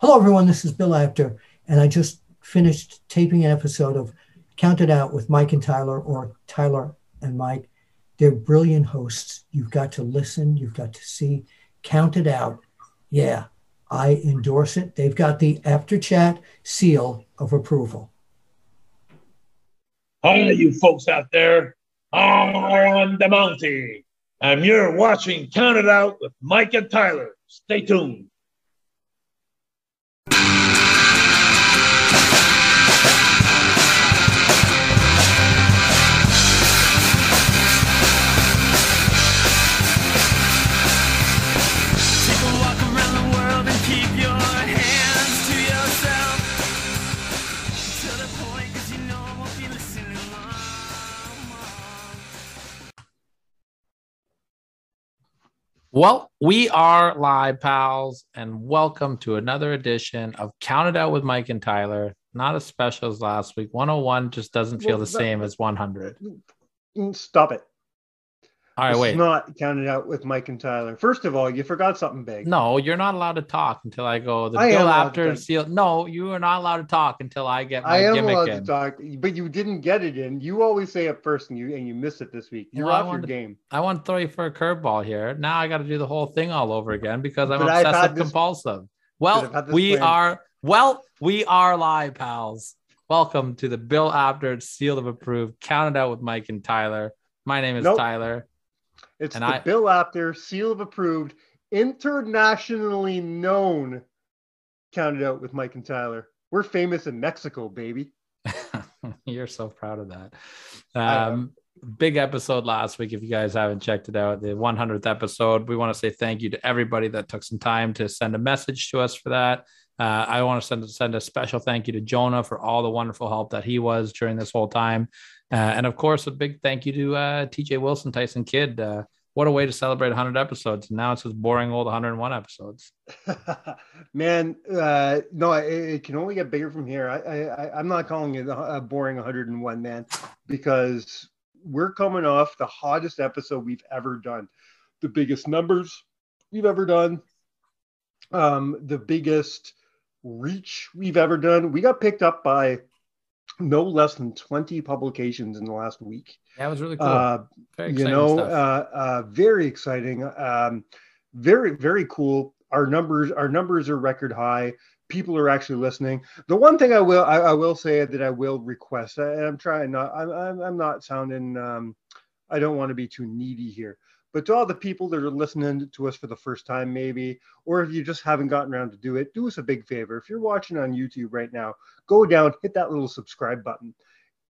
Hello, everyone. This is Bill Apter, and I just finished taping an episode of Count It Out with Mike and Tyler, or Tyler and Mike. They're brilliant hosts. You've got to listen, you've got to see. Count It Out. Yeah, I endorse it. They've got the after chat seal of approval. Hi, you folks out there on the mountain. And you're watching Count It Out with Mike and Tyler. Stay tuned. Well, we are live, pals, and welcome to another edition of Counted Out with Mike and Tyler. Not as special as last week. 101 just doesn't feel Well, the same as 100. Mm, Stop it. All right, This wait. not counted out with Mike and Tyler. First of all, you forgot something big. No, you're not allowed to talk until I go. The I am bill allowed to after seal. No, you are not allowed to talk until I get my I am allowed in. to talk, but you didn't get it in. You always say it first, and you and you missed it this week. You're Well, off your wanted- game. I want to throw you for a curveball here. Now I got to do the whole thing all over again because I'm But obsessive this- compulsive. Well, we planned. are well, we are live, pals. Welcome to the Bill Apter Seal of Approved. Count it out with Mike and Tyler. My name is Nope. Tyler. It's and the I- Bill Apter seal of approved, internationally known. Counted out with Mike and Tyler. We're famous in Mexico, baby. You're so proud of that. Um, big episode last week. If you guys haven't checked it out, the 100th episode, we want to say thank you to everybody that took some time to send a message to us for that. Uh, I want to send send a special thank you to Jonah for all the wonderful help that he was during this whole time, uh, and of course, a big thank you to uh, TJ Wilson, Tyson Kidd. Uh, what a way to celebrate 100 episodes! Now it's just boring old 101 episodes. Man, uh, no, it, it can only get bigger from here. I, I, I'm not calling it a boring 101, man, because we're coming off the hottest episode we've ever done, the biggest numbers we've ever done, um, the biggest reach we've ever done. We got picked up by no less than 20 publications in the last week. That was really cool. Uh, Very you know, uh, uh, very exciting. Um, very, very cool. Our numbers, our numbers are record high. People are actually listening. The one thing I will, I, I will say that I will request, and I'm trying not, I'm, I'm, I'm not sounding, um, I don't want to be too needy here, but to all the people that are listening to us for the first time, maybe, or if you just haven't gotten around to do it, do us a big favor. If you're watching on YouTube right now, go down, hit that little subscribe button.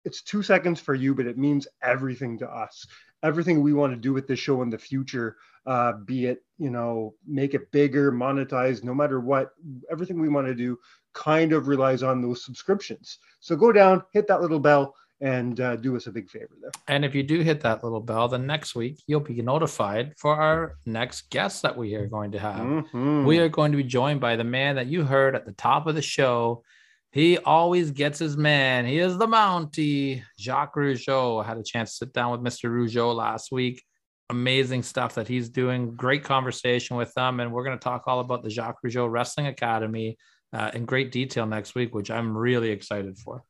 It's two seconds for you, but it means everything to us everything we want to do with this show in the future, uh, be it, you know, make it bigger, monetize, no matter what, everything we want to do kind of relies on those subscriptions. So go down, hit that little bell, and uh, do us a big favor there. And if you do hit that little bell, then next week you'll be notified for our next guest that we are going to have. Mhm. We are going to be joined by the man that you heard at the top of the show. He always gets his man. He is the Mountie, Jacques Rougeau. I had a chance to sit down with Mr. Rougeau last week. Amazing stuff that he's doing. Great conversation with them. And we're going to talk all about the Jacques Rougeau Wrestling Academy uh, in great detail next week, which I'm really excited for.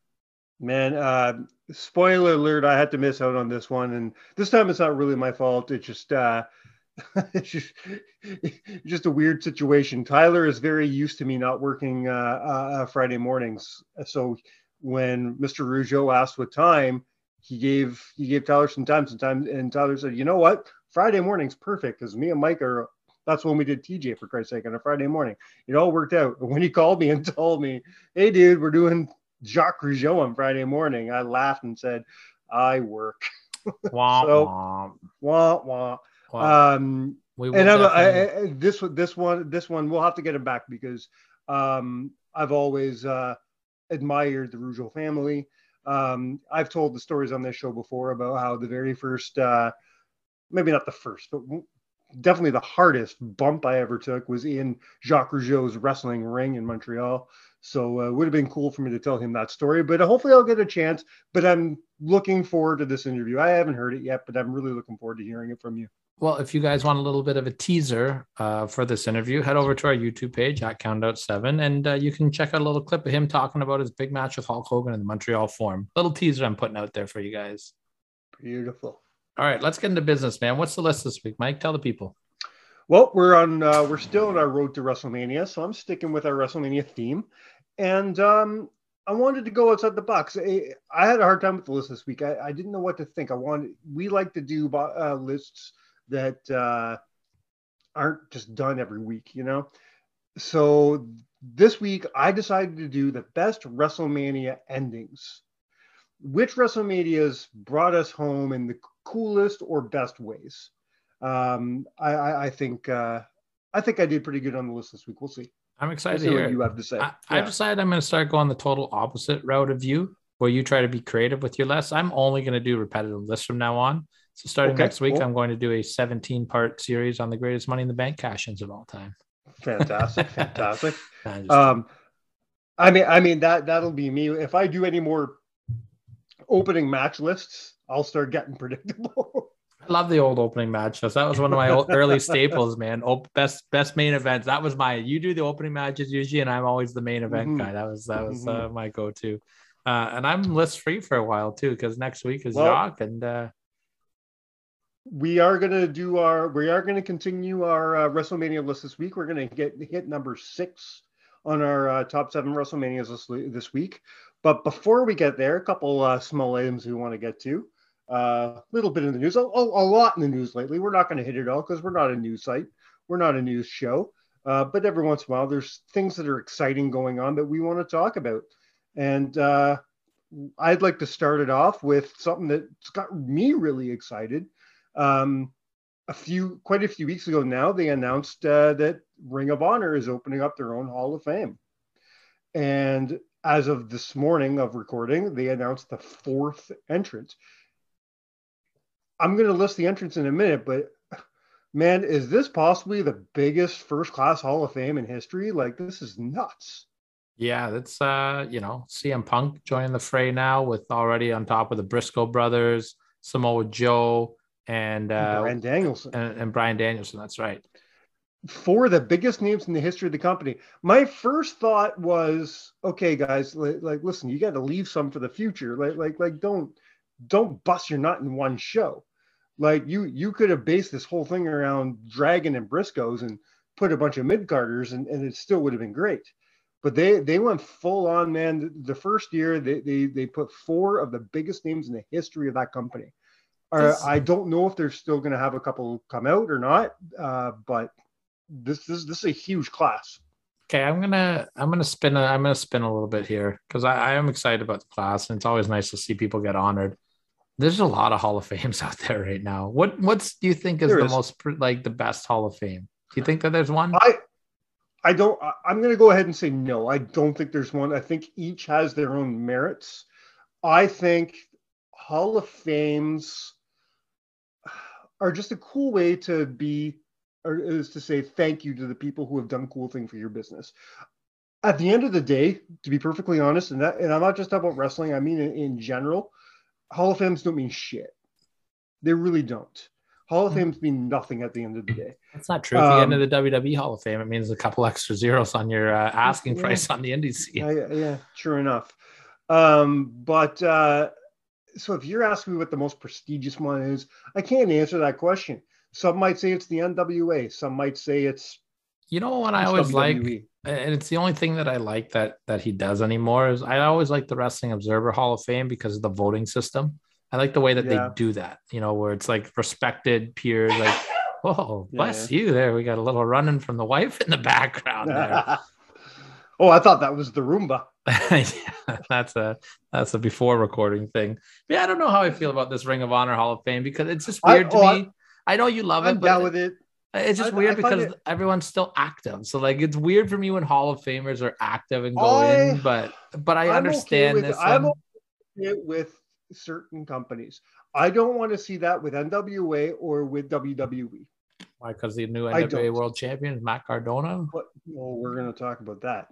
Man, uh, spoiler alert, I had to miss out on this one. And this time it's not really my fault. It's just, uh, it's just, just a weird situation. Tyler is very used to me not working uh, uh, Friday mornings. So when Mr. Rougeau asked what time, he gave he gave Tyler some time, some time, and Tyler said, "You know what? Friday morning's perfect because me and Mike are. That's when we did TJ for Christ's sake on a Friday morning. It all worked out. When he called me and told me, "Hey, dude, we're doing Jacques Rougeau on Friday morning," I laughed and said, "I work." Wah, So- wah. Wah wah. Well, Um, we and I'm, I, I, this one, this one, this one, we'll have to get him back because um, I've always uh, admired the Rougeau family. Um, I've told the stories on this show before about how the very first, uh, maybe not the first, but definitely the hardest bump I ever took was in Jacques Rougeau's wrestling ring in Montreal. So uh, it would have been cool for me to tell him that story, but hopefully I'll get a chance. But I'm looking forward to this interview. I haven't heard it yet, but I'm really looking forward to hearing it from you. Well, if you guys want a little bit of a teaser uh, for this interview, head over to our YouTube page at Countout7, and uh, you can check out a little clip of him talking about his big match with Hulk Hogan in the Montreal Forum. Little teaser I'm putting out there for you guys. Beautiful. All right, let's get into business, man. What's the list this week, Mike? Tell the people. Well, we're on. Uh, we're still on our road to WrestleMania, so I'm sticking with our WrestleMania theme, and um, I wanted to go outside the box. I, I had a hard time with the list this week. I, I didn't know what to think. I wanted. We like to do uh, lists that uh, aren't just done every week, you know. So this week, I decided to do the best WrestleMania endings. Which WrestleManias brought us home in the coolest or best ways? Um, I, I think uh, I think I did pretty good on the list this week. We'll see. I'm excited to what hear. you have to say. I, I Yeah. decided I'm going to start going the total opposite route of you, where you try to be creative with your lists. I'm only going to do repetitive lists from now on. So starting Okay, next week, cool. I'm going to do a 17 part series on the greatest Money in the Bank cash-ins of all time. Fantastic, fantastic. I Um, I mean, I mean that that'll be me. If I do any more opening match lists, I'll start getting predictable. I love the old opening matches. That was one of my old, early staples, man. Op- best best main events. That was my. You do the opening matches usually, and I'm always the main event Mhm. guy. That was that was Mhm. uh, my go-to. Uh, and I'm list free for a while too, because next week is Well- Jacques, and uh, we are going to do our we are going to continue our uh, WrestleMania list this week. We're going to get hit number six on our uh, top seven WrestleManias this, this week. But before we get there, a couple uh, small items we want to get to. A uh, little bit in the news, a, a lot in the news lately. We're not going to hit it all because we're not a news site. We're not a news show. Uh, but every once in a while, there's things that are exciting going on that we want to talk about. And uh, I'd like to start it off with something that's got me really excited. Um, a few, quite a few weeks ago now, they announced uh, that Ring of Honor is opening up their own Hall of Fame. And as of this morning of recording, they announced the fourth entrance. I'm going to list the entrance in a minute, but man, is this possibly the biggest first class Hall of Fame in history? Like, this is nuts. yeah, that's uh, you know, CM Punk joining the fray now with already on top of the Briscoe brothers, Samoa Joe, and uh, Bryan Danielson. and, and Bryan Danielson. That's right. four of the biggest names in the history of the company. My first thought was, okay, guys, like, like listen, you got to leave some for the future. Like, like, like, don't, don't bust your nut in one show. Like you, you could have based this whole thing around Dragon and Briscoes and put a bunch of mid carders, and, and it still would have been great. But they, they went full on, man. The first year, they, they, they put four of the biggest names in the history of that company. Uh, I don't know if they're still going to have a couple come out or not, uh, but this this this is a huge class. Okay, I'm gonna I'm gonna spin a, I'm gonna spin a little bit here because I, I am excited about the class and it's always nice to see people get honored. There's a lot of Hall of Fames out there right now. What what's do you think is There the is. most like the best Hall of Fame? Do you think that there's one? I I don't I'm going to go ahead and say no. I don't think there's one. I think each has their own merits. I think Hall of Fames are just a cool way to be or is to say thank you to the people who have done cool thing for your business. At the end of the day, to be perfectly honest, and that and I'm not just talking about wrestling, I mean in, in general, Hall of Fames don't mean shit. They really don't. Hall of Hmm. Fames mean nothing at the end of the day. That's not true. If you get Um, into the WWE Hall of Fame, it means a couple extra zeros on your uh, asking Yeah. price on the indies. scene. Yeah, yeah, sure enough. Um, but uh, so if you're asking me what the most prestigious one is, I can't answer that question. Some might say it's the NWA. Some might say it's You know what I always like, WWE. And it's the only thing that I like that that he does anymore is I always like the Wrestling Observer Hall of Fame because of the voting system. I like the way that Yeah. they do that. You know, where it's like respected peers, like, oh, Yeah, bless you. There, we got a little running from the wife in the background there. oh, I thought that was the Roomba. yeah, that's a that's a before recording thing. Yeah, I don't know how I feel about this Ring of Honor Hall of Fame because it's just I- weird to oh, me. I, know you love I'm it, down but with it. It's just I- weird I because it- everyone's still active. So like it's weird for me when Hall of Famers are active and go I- in, but but I I'm okay understand with- this I'm one. okay with certain companies. I don't want to see that with NWA or with. WWE. Why? Because the new NWA. World Champion is Matt Cardona. but well, we're going to talk about that.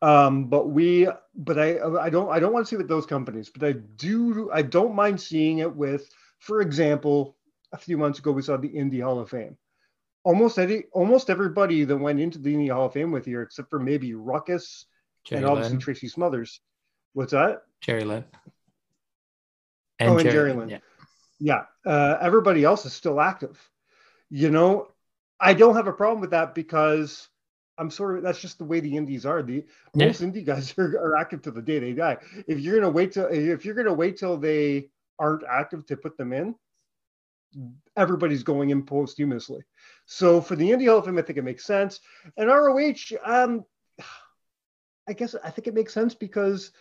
Um, but we, but I, I don't, I don't want to see it with those companies, but I do, I don't mind seeing it with, for example, a few months ago we saw the Indie Hall of Fame. Almost any, almost everybody that went into the Indie Hall of Fame with you, except for maybe Ruckus Jerry and obviously Tracy Smothers. What's that? Jerry Lynn. Oh, and Jerry Lynn. Yeah. Yeah, uh, everybody else is still active. You know, I don't have a problem with that because I'm sort of that's just the way the indies are. The Yeah. most indie guys are, are active to the day they die. If you're gonna wait till if you're gonna wait till they aren't active to put them in, everybody's going in posthumously. So for the indie Hall of Fame, I think it makes sense. And ROH, um, I guess I think it makes sense because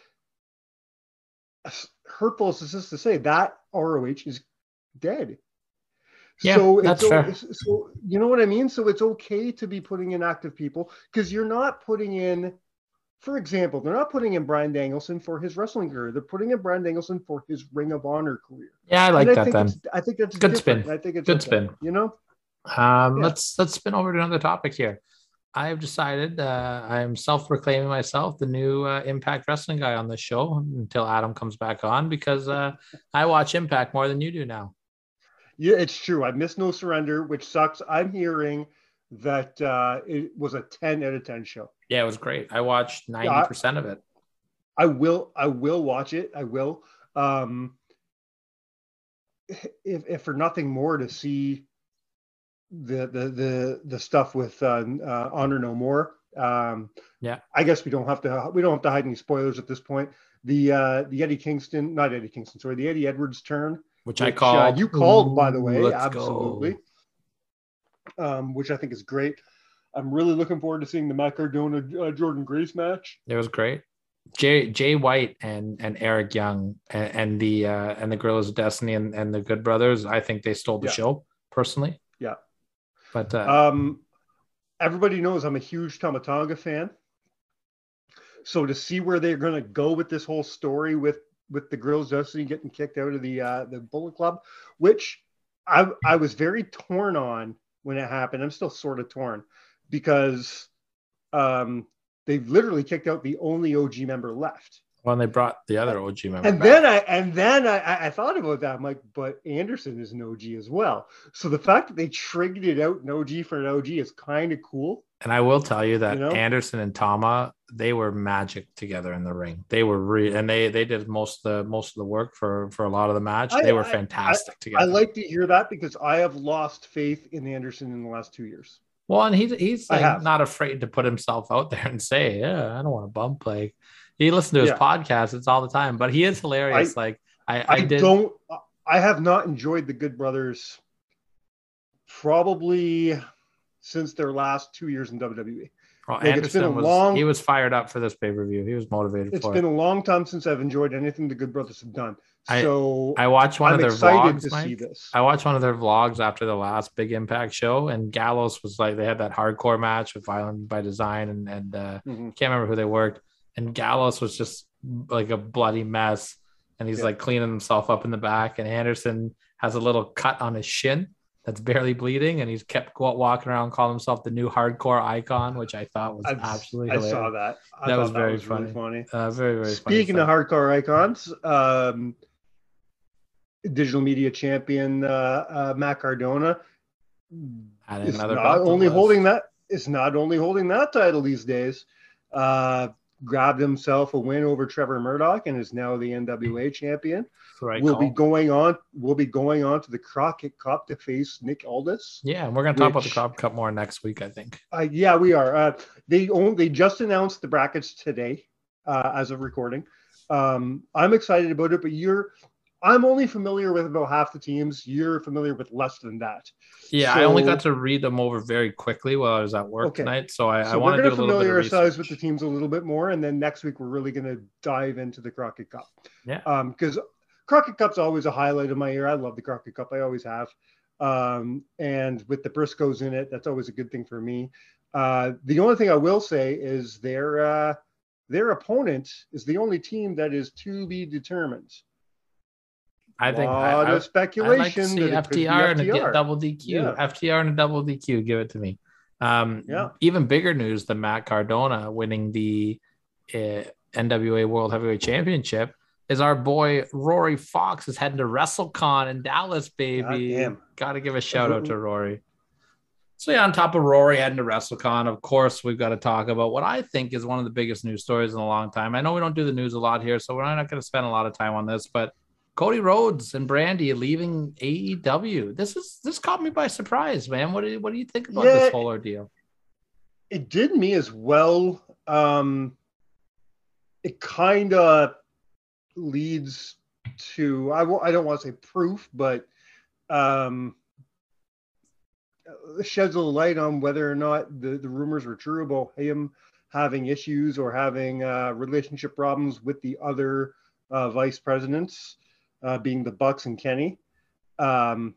hurtful as this is to say, that ROH is dead. Yeah, so that's it's, fair. so you know what I mean. So it's okay to be putting in active people because you're not putting in, for example, they're not putting in Bryan Danielson for his wrestling career. They're putting in Bryan Danielson for his Ring of Honor career. Yeah, I like And that think then. I think that's Good different. spin. I think it's Good spin. You know, Um, Yeah. let's let's spin over to another topic here. I have decided uh, I am self-proclaiming myself the new uh, Impact Wrestling guy on this show until Adam comes back on because uh, I watch Impact more than you do now. yeah, it's true. I missed No Surrender, which sucks. I'm hearing that uh, it was a 10 out of 10 show. Yeah, it was great. I watched ninety percent of it. I will I will watch it. I will. Um if if for nothing more to see the the the the stuff with uh, uh Honor No More. Um Yeah. I guess we don't have to we don't have to hide any spoilers at this point. The uh the Eddie Kingston, not Eddie Kingston, sorry, the Eddie Edwards turn Which I which, uh, called. you called, by the way, absolutely. go. Um, which I think is great. I'm really looking forward to seeing the Matt Cardona uh, Jordynne Grace match. It was great. Jay Jay White and and Eric Young and, and the uh, and the Guerrillas of Destiny and, and the Good Brothers. I think they stole the Yeah. show personally. Yeah. But uh, Um, everybody knows I'm a huge Tama Tonga fan. So to see where they're going to go with this whole story with with the Grills Destiny getting kicked out of the uh, the Bullet Club, which I I was very torn on when it happened. I'm still sort of torn because um, they've literally kicked out the only OG member left. When they brought the other uh, OG member, And back. then I and then I, I- I thought about that. I'm like, but Anderson is an OG as well. So the fact that they triggered it out an OG for an OG is kind of cool. And I will tell you that You know? Anderson and Tama, they were magic together in the ring. They were re- and they they did most of the most of the work for for a lot of the match. I- they were I- fantastic together. I like to hear that because I have lost faith in Anderson in the last two years. well, and he's he's like not afraid to put himself out there and say, "Yeah, I don't want to bump." Like he listens to his Yeah. podcast; it's all the time. But he is hilarious. like I, I, I, did. don't. I have not enjoyed the Good Brothers probably since their last two years in WWE. well, like, it's been Anderson a was long- he was fired up for this pay per view. He was motivated It's been it. a long time since I've enjoyed anything the Good Brothers have done. So I watched one I'm of their excited vlogs. to see this. I watched one of their vlogs after the last big impact show, and Gallows was like they had that hardcore match with Violent by Design, and and uh, Mhm. can't remember who they worked. And Gallows was just like a bloody mess, and he's Yeah. like cleaning himself up in the back. And Anderson has a little cut on his shin that's barely bleeding, and he's kept walking around calling himself the new hardcore icon, which I thought was I've- absolutely I hilarious. saw that. I That was very really funny. funny. Uh, very very funny Speaking stuff. of hardcore icons, um, digital media champion uh, uh, Matt Cardona is another not belt to the only holding that is not only holding that title these days. Uh, grabbed himself a win over Trevor Murdoch and is now the NWA champion. Right will call. be going on. We'll be going on to the Crockett Cup to face Nick Aldis. yeah, and we're gonna talk about the Crockett Cup more next week, I think. Uh, yeah, we are. Uh, they only they just announced the brackets today, uh, as of recording. Um, I'm excited about it, but you're, I'm only familiar with about half the teams. You're familiar with less than that. Yeah, I only got to read them over very quickly while I was at work Okay. tonight, so I, I want we're to do a little bit of research. with the teams a little bit more, and then next week we're really going to dive into the Crockett Cup. Yeah. Um, because Crockett Cup's always a highlight of my year. I love the Crockett Cup. I always have. Um, and with the Briscoes in it, that's always a good thing for me. Uh, the only thing I will say is their uh, their opponent is the only team that is to be determined. I think I, lot I, of I'd like to speculation see FTR and a FTR. double DQ. Yeah. FTR and a double DQ. Give it to me. Um, Yeah. Even bigger news than Matt Cardona winning the uh, NWA World Heavyweight Championship. is our boy Rory Fox is heading to WrestleCon in Dallas, baby. Got to give a shout out to Rory. So yeah, on top of Rory heading to WrestleCon, of course, we've got to talk about what I think is one of the biggest news stories in a long time. I know we don't do the news a lot here, so we're not going to spend a lot of time on this, but Cody Rhodes and Brandi leaving AEW. This is this caught me by surprise, man. What do you, what do you think about Yeah. this whole ordeal? it did me as well. Um, it kind of leads to I w- I don't want to say proof, but um, uh, sheds a light on whether or not the, the rumors were true about him having issues or having uh, relationship problems with the other uh, vice presidents, uh, being the Bucks and Kenny. Um,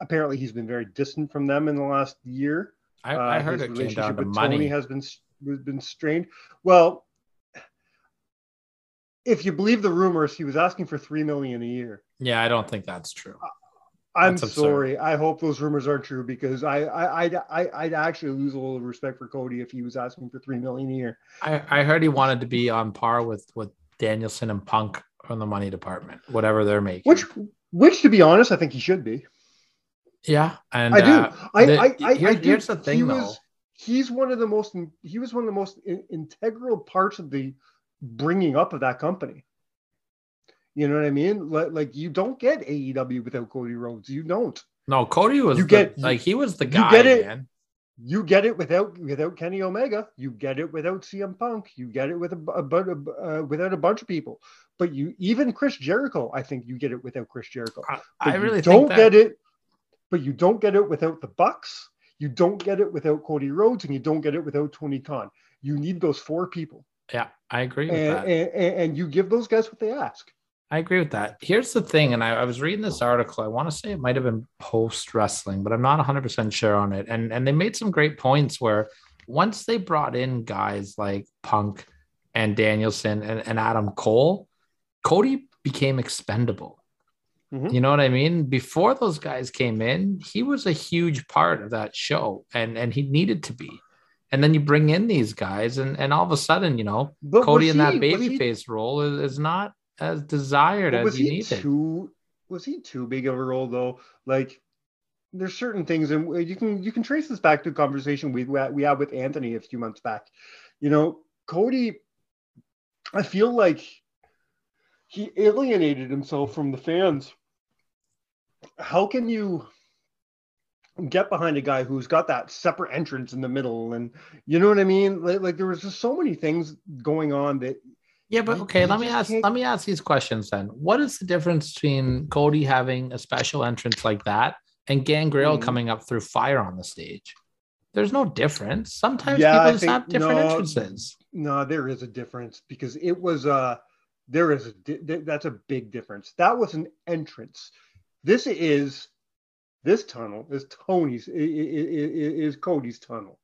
apparently, he's been very distant from them in the last year. I, Uh, I heard his it came relationship with money. Tony has been has been strained. Well, if you believe the rumors, he was asking for three million a year. yeah, I don't think that's true. I'm That's absurd. sorry. I hope those rumors aren't true because I I I'd, I'd actually lose a little respect for Cody if he was asking for three million a year. I, I heard he wanted to be on par with with Danielson and Punk from the money department, whatever they're making. Which which to be honest, I think he should be. yeah, and I do. uh, I, the- I, I, here- I do. here's the thing, he though. Was, he's one of the most. He was one of the most in, integral parts of the bringing up of that company. You know what I mean? Like, like you don't get AEW without Cody Rhodes. You don't. no, Cody was You the- get- like he was the you guy, get it. man. You get it without without Kenny Omega. You get it without CM Punk. You get it with a, a, uh, without a bunch of people. But you even Chris Jericho. I think you get it without Chris Jericho. I, I you really don't think that, get it. But you don't get it without the Bucks. You don't get it without Cody Rhodes, and you don't get it without Tony Khan. You need those four people, Yeah, I agree with and, that. and, and you give those guys what they ask. I agree with that. Here's the thing, and I, I was reading this article. I want to say it might have been post wrestling, but I'm not 100 percent sure on it. And and they made some great points where once they brought in guys like Punk and Danielson and, and Adam Cole, Cody became expendable. Mhm. You know what I mean? Before those guys came in, he was a huge part of that show, and and he needed to be. And then you bring in these guys, and and all of a sudden, you know, But Cody was in that he- he- babyface role is, is not as desired as he needed. too? Was he too big of a role though? Like, there's certain things, and you can you can trace this back to a conversation we we had with Anthony a few months back. You know, Cody. I feel like he alienated himself from the fans. How can you get behind a guy who's got that separate entrance in the middle, and you know what I mean? Like, like there was just so many things going on that Yeah, but okay, let me ask can't- let me ask these questions then. What is the difference between Cody having a special entrance like that and Gangrel Mhm. coming up through fire on the stage? There's no difference. Sometimes Yeah, people just think- have different no, entrances. No, there is a difference because it was uh there is a di- that's a big difference. That was an entrance. This is this tunnel is Tony's is Cody's tunnel.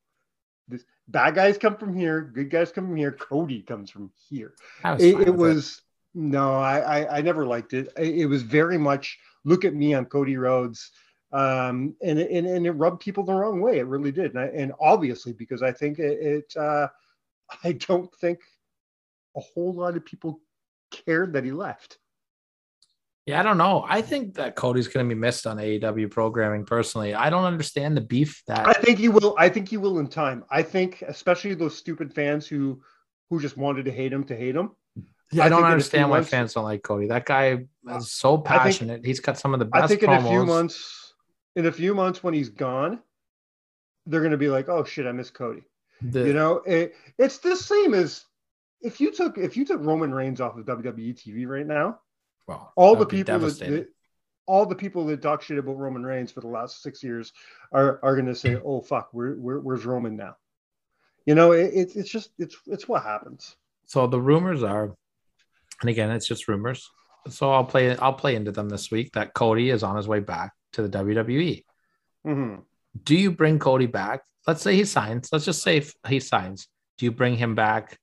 This bad guys come from here, good guys come from here. Cody comes from here. Was It, it was no, I, I I never liked it. It it was very much look at me, I'm Cody Rhodes. Um, and, and and it rubbed people the wrong way. It really did, and, I, and obviously because I think it, it uh, I don't think a whole lot of people cared that he left. Yeah, I don't know. I think that Cody's going to be missed on AEW programming. Personally, I don't understand the beef that. I think he will. I think he will in time. I think, especially those stupid fans who who just wanted to hate him to hate him. Yeah, I, I don't in understand why months- fans don't like Cody. That guy is so I think- passionate. He's got some of the best I think in promos. a few months, in a few months when he's gone, they're going to be like, "Oh shit, I miss Cody." The- You know, it, it's the same as if you took if you took Roman Reigns off of WWE TV right now, well, all the people that, that all the people that talk shit about Roman Reigns for the last six years are are going to say, "Oh fuck, where, where where's Roman now?" You know, it, it's it's just it's it's what happens. So the rumors are, and again, it's just rumors. So I'll play I'll play into them this week that Cody is on his way back to the WWE. hmm Do you bring Cody back? Let's say he signs. Let's just say he signs. Do you bring him back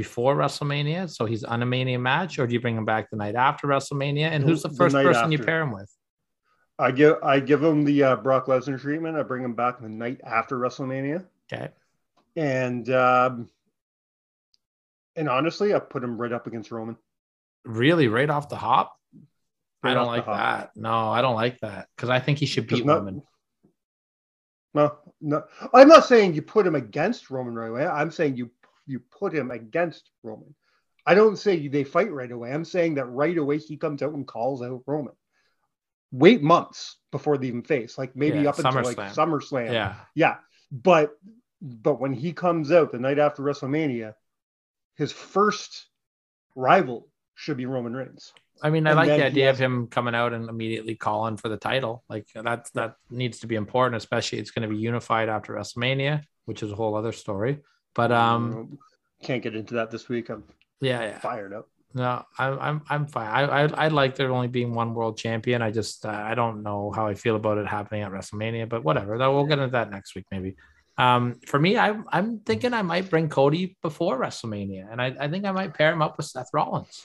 before WrestleMania, so he's on a Mania match, or do you bring him back the night after WrestleMania? And who's the The first night person you pair him with? I give I give him the uh, Brock Lesnar treatment. I bring him back the night after WrestleMania, Okay. and um, and honestly, I put him right up against Roman. Really, right off the hop? Right I don't like that. No, I don't like that because I think he should beat not- Roman. No, no. I'm not saying you put him against Roman right away. I'm saying you you put him against Roman. I don't say they fight right away. I'm saying that right away he comes out and calls out Roman. Wait months before they even face, like maybe Yeah, up until like SummerSlam. Yeah. Yeah, but but when he comes out the night after WrestleMania, his first rival should be Roman Reigns. I mean, I And like the idea has- of him coming out and immediately calling for the title. Like that's that needs to be important, especially it's going to be unified after WrestleMania, which is a whole other story. But um, can't get into that this week. I'm yeah, yeah. fired up. No, I'm I'm I'm fine. I I, I like there only being one world champion. I just uh, I don't know how I feel about it happening at WrestleMania, but whatever. That we'll get into that next week maybe. Um, for me, I'm I'm thinking I might bring Cody before WrestleMania, and I, I think I might pair him up with Seth Rollins.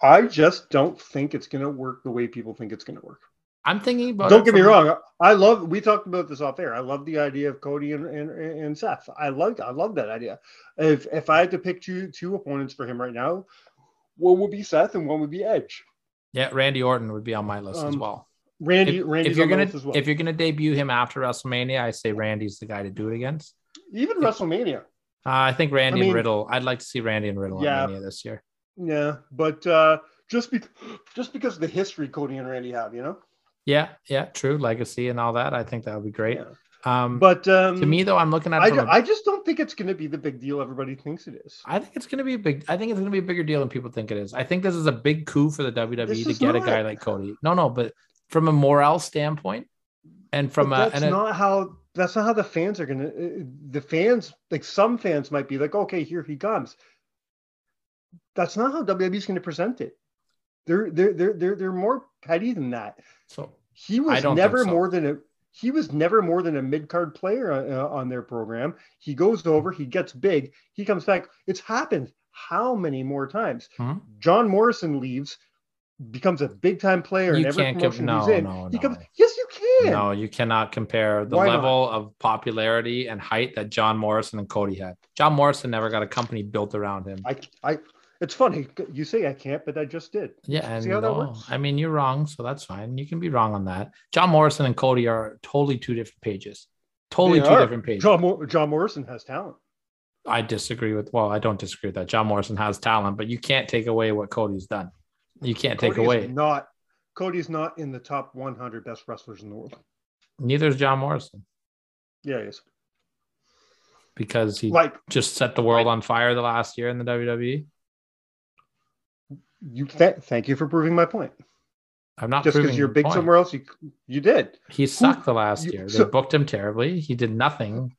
I just don't think it's going to work the way people think it's going to work. I'm thinking about. don't get me wrong. I love. We talked about this off air. I love the idea of Cody and, and, and Seth. I like. I love that idea. If if I had to pick two two opponents for him right now, one would be Seth and one would be Edge. Yeah, Randy Orton would be on my list as Um, well. Randy. If, Randy's if you're on gonna as well. if you're gonna debut him after WrestleMania, I say Randy's the guy to do it against. even WrestleMania. Uh, I think Randy I mean- and Riddle. I'd like to see Randy and Riddle Yeah. at Mania this year. Yeah, but uh, just be, just because of the history Cody and Randy have, you know. Yeah, yeah, true. Legacy and all that. I think that would be great. Yeah. Um, But um, to me though, I'm looking at. I, just don't think it's going to be the big deal everybody thinks it is. I think it's going to be a big. I think it's going to be a bigger deal than people think it is. I think this is a big coup for the WWE to get a not. guy like Cody. No, no, but from a morale standpoint, and from a, that's and a not how that's not how the fans are gonna uh, the fans like some fans might be like okay here he comes that's not how WWE's going to present it they're they're they're they're, they're more petty than that so he was never so. more than a he was never more than a mid-card player uh, on their program he goes over he gets big he comes back it's happened how many more times Hmm? john morrison leaves becomes a big-time player in You every can't com- no, he's in no, he no. comes yes you can no, you cannot compare the Why not? level of popularity and height that John Morrison and Cody had. John Morrison never got a company built around him. I, I, it's funny you say I can't, but I just did. Yeah, and See how that no, works? I mean you're wrong, so that's fine. You can be wrong on that. John Morrison and Cody are totally two different pages. Totally They two are. different pages. John, Mor- John Morrison has talent. I disagree with. Well, I don't disagree with that. John Morrison has talent, but you can't take away what Cody's done. You can't take away. Not Cody's not in the top 100 best wrestlers in the world. Neither is John Morrison Yeah, he is. because he Like just set the world on fire the last year in the. WWE. You, th- thank you for proving my point. I'm not Just because you're big point. somewhere else, you you did He sucked the last you- year. They so- booked him terribly. He did nothing.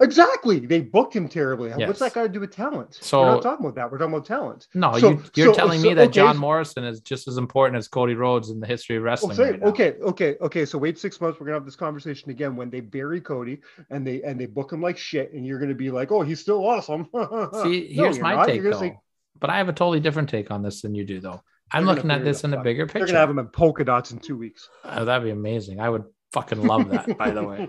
exactly. They booked him terribly. Yes. What's that got to do with talent? So- we're not talking about that. We're talking about talent. No, So- you, you're so- telling me that okay, John Morrison is just as important as Cody Rhodes in the history of wrestling. say, right okay, okay, okay. So wait six months. We're gonna have this conversation again when they bury Cody and they and they book him like shit, and you're gonna be like, "Oh, he's still awesome." See, No, here's my not. take though. say- but I have a totally different take on this than you do, though. I'm They're looking at this in a bigger They're picture. gonna have them in polka dots in two weeks. Oh, that'd be amazing. I would fucking love that, by the way.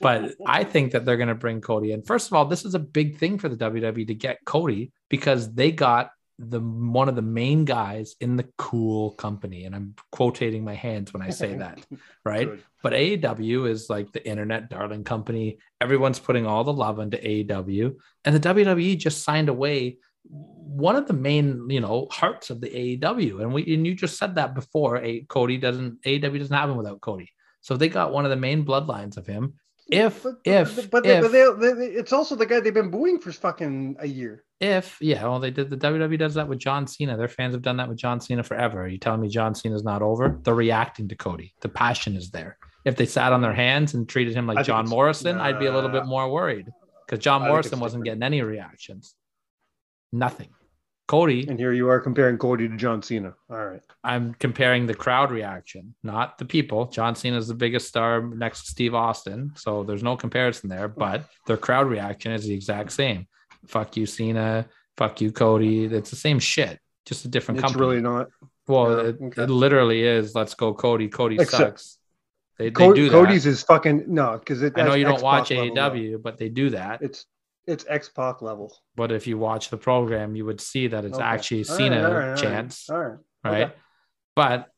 But I think that they're going to bring Cody in. First of all, this is a big thing for the WWE to get Cody because they got the one of the main guys in the cool company, and I'm quotating my hands when I say that, right? Good. But AEW is like the internet darling company. Everyone's putting all the love into AEW, and the WWE just signed away one of the main, you know, hearts of the AEW. And we and you just said that before. A Cody doesn't AEW doesn't happen without Cody. So they got one of the main bloodlines of him. If But, if but, but, they, if, but they, they, it's also the guy they've been booing for fucking a year. if yeah, well, they did the WWE does that with John Cena. Their fans have done that with John Cena forever. Are you telling me John Cena's not over? They're reacting to Cody. The passion is there. If they sat on their hands and treated him like think John it's- Morrison, I'd be a little bit more worried because John I Morrison wasn't different. getting any reactions. Nothing. Cody, And here you are comparing Cody to John Cena. All right. I'm comparing the crowd reaction, not the people. John Cena is the biggest star next to Steve Austin, so there's no comparison there. But their crowd reaction is the exact same. Fuck you, Cena. Fuck you, Cody. It's the same shit, just a different It's company. really not. well, yeah, it, okay. it literally is. Let's go, Cody. Cody Except- sucks. They, they Co- do that. Cody's is fucking no, because it. I know that's you don't watch level. AEW, but they do that. It's It's X Pac level. But if you watch the program, you would see that it's Okay. actually All Cena right, chance, All right. right? Okay. But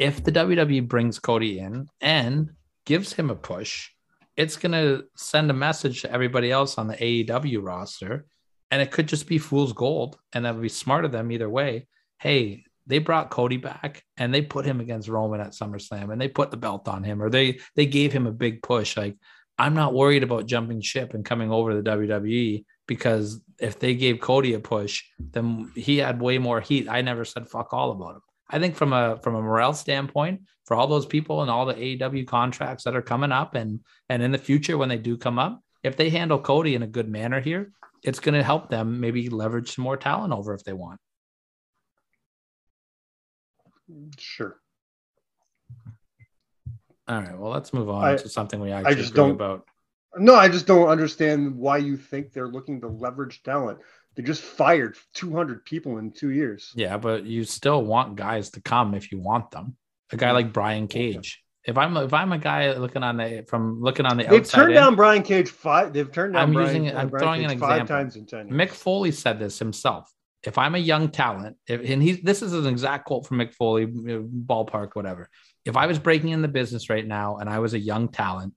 if the WWE brings Cody in and gives him a push, it's going to send a message to everybody else on the AEW roster. And it could just be fool's gold. And that would be smart of them either way. Hey, they brought Cody back and they put him against Roman at SummerSlam and they put the belt on him or they they gave him a big push. Like, I'm not worried about jumping ship and coming over to the WWE because if they gave Cody a push, then he had way more heat. I never said fuck all about him. I think from a from a morale standpoint, for all those people and all the AEW contracts that are coming up and and in the future when they do come up, if they handle Cody in a good manner here, it's going to help them maybe leverage some more talent over if they want. Sure. All right, well, let's move on I- to something we actually just agree don't- about. No, I just don't understand why you think they're looking to leverage talent. They just fired 200 people in two years. Yeah, but you still want guys to come if you want them. A guy mm-hmm. like Brian Cage. If I'm if I'm a guy looking on the from looking on the They've outside, turned down Brian Cage five. They've turned down I'm Brian, using- I'm Brian throwing an Cage five example. times in ten. years. Mick Foley said this himself. If I'm a young talent, if, and he this is an exact quote from Mick Foley, ballpark, whatever. If I was breaking in the business right now and I was a young talent,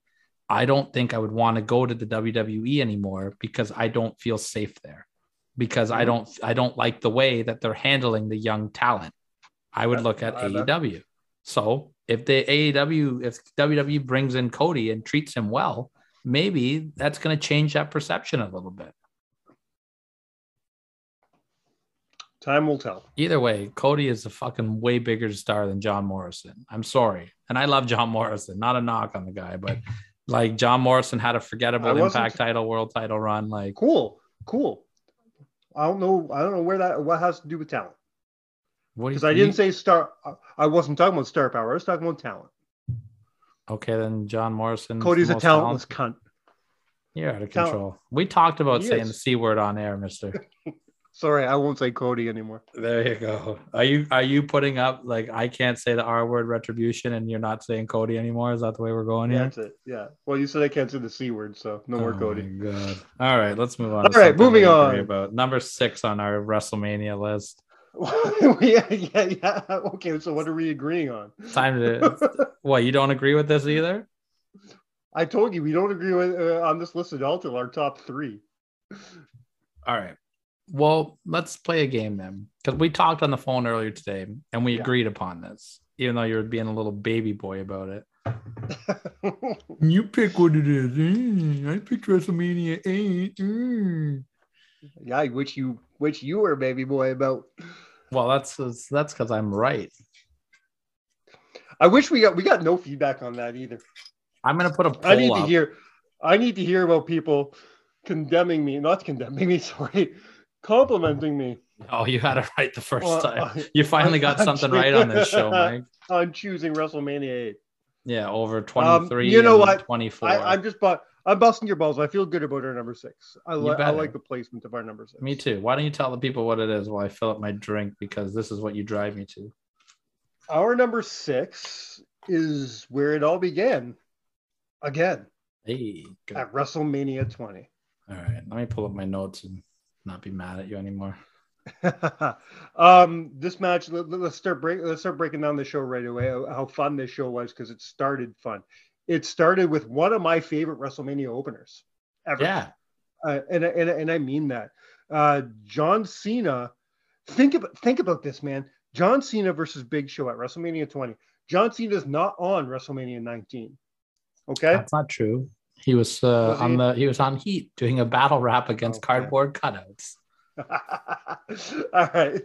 I don't think I would want to go to the WWE anymore because I don't feel safe there. Because I Mhm. don't I don't like the way that they're handling the young talent. I would look at AEW. So if the AEW, if WWE brings in Cody and treats him well, maybe that's going to change that perception a little bit. Time will tell. Either way, Cody is a fucking way bigger star than John Morrison. I'm sorry. And I love John Morrison. Not a knock on the guy, but like John Morrison had a forgettable impact title, world title run. Like, Cool, cool. I don't know. I don't know where that what has to do with talent because I didn't say star. I- wasn't talking about star power. I was talking about talent. Okay, then John Morrison. Cody's a talentless cunt. You're out of talent. control. We talked about He saying is. the C word on air, mister. Sorry, I won't say Cody anymore. There you go. Are you are you putting up like I can't say the R word retribution and you're not saying Cody anymore? Is that the way we're going here? That's it. Yeah. Well, you said I can't say the c word, so no more Oh Cody. my God. All right, let's move on. All right, moving on. About number six on our WrestleMania list. yeah, yeah, yeah. Okay, so what are we agreeing on? Time to. what you don't agree with this either? I told you we don't agree with uh, on this list at all till our top three. All right. Well, let's play a game then, because we talked on the phone earlier today and we Yeah. agreed upon this, even though you were being a little baby boy about it. You pick what it is. Mm, I picked WrestleMania eight. Mm. yeah, which you which you were baby boy about. Well, that's that's because I'm right. I wish we got we got no feedback on that either. I'm gonna put a poll I need to hear I need to hear about people condemning me, not condemning me, sorry, complimenting me Oh, you had it right the first Well, time. I- You finally got I'm something right on this show, Mike. on choosing WrestleMania 8. Yeah, over 23 Um, you know what? 24. I, I'm just bu- I'm busting your balls. I feel good about our number six. I, li- I like the placement of our number six. Me too. Why don't you tell the people what it is while I fill up my drink because this is what you drive me to. Our number six is where it all began. Again Hey, good. at WrestleMania 20. All right, let me pull up my notes and not be mad at you anymore. um, this match. Let, us start break. Let's start breaking down the show right away. How, how fun this show was because it started fun. It started with one of my favorite WrestleMania openers ever. Yeah, uh, and and and I mean that. Uh, John Cena. Think about think about this, man. John Cena versus Big Show at WrestleMania 20. John Cena is not on WrestleMania 19. Okay. that's not true. He was, uh, Was on the he was on Heat doing a battle rap against Okay. cardboard cutouts. All right.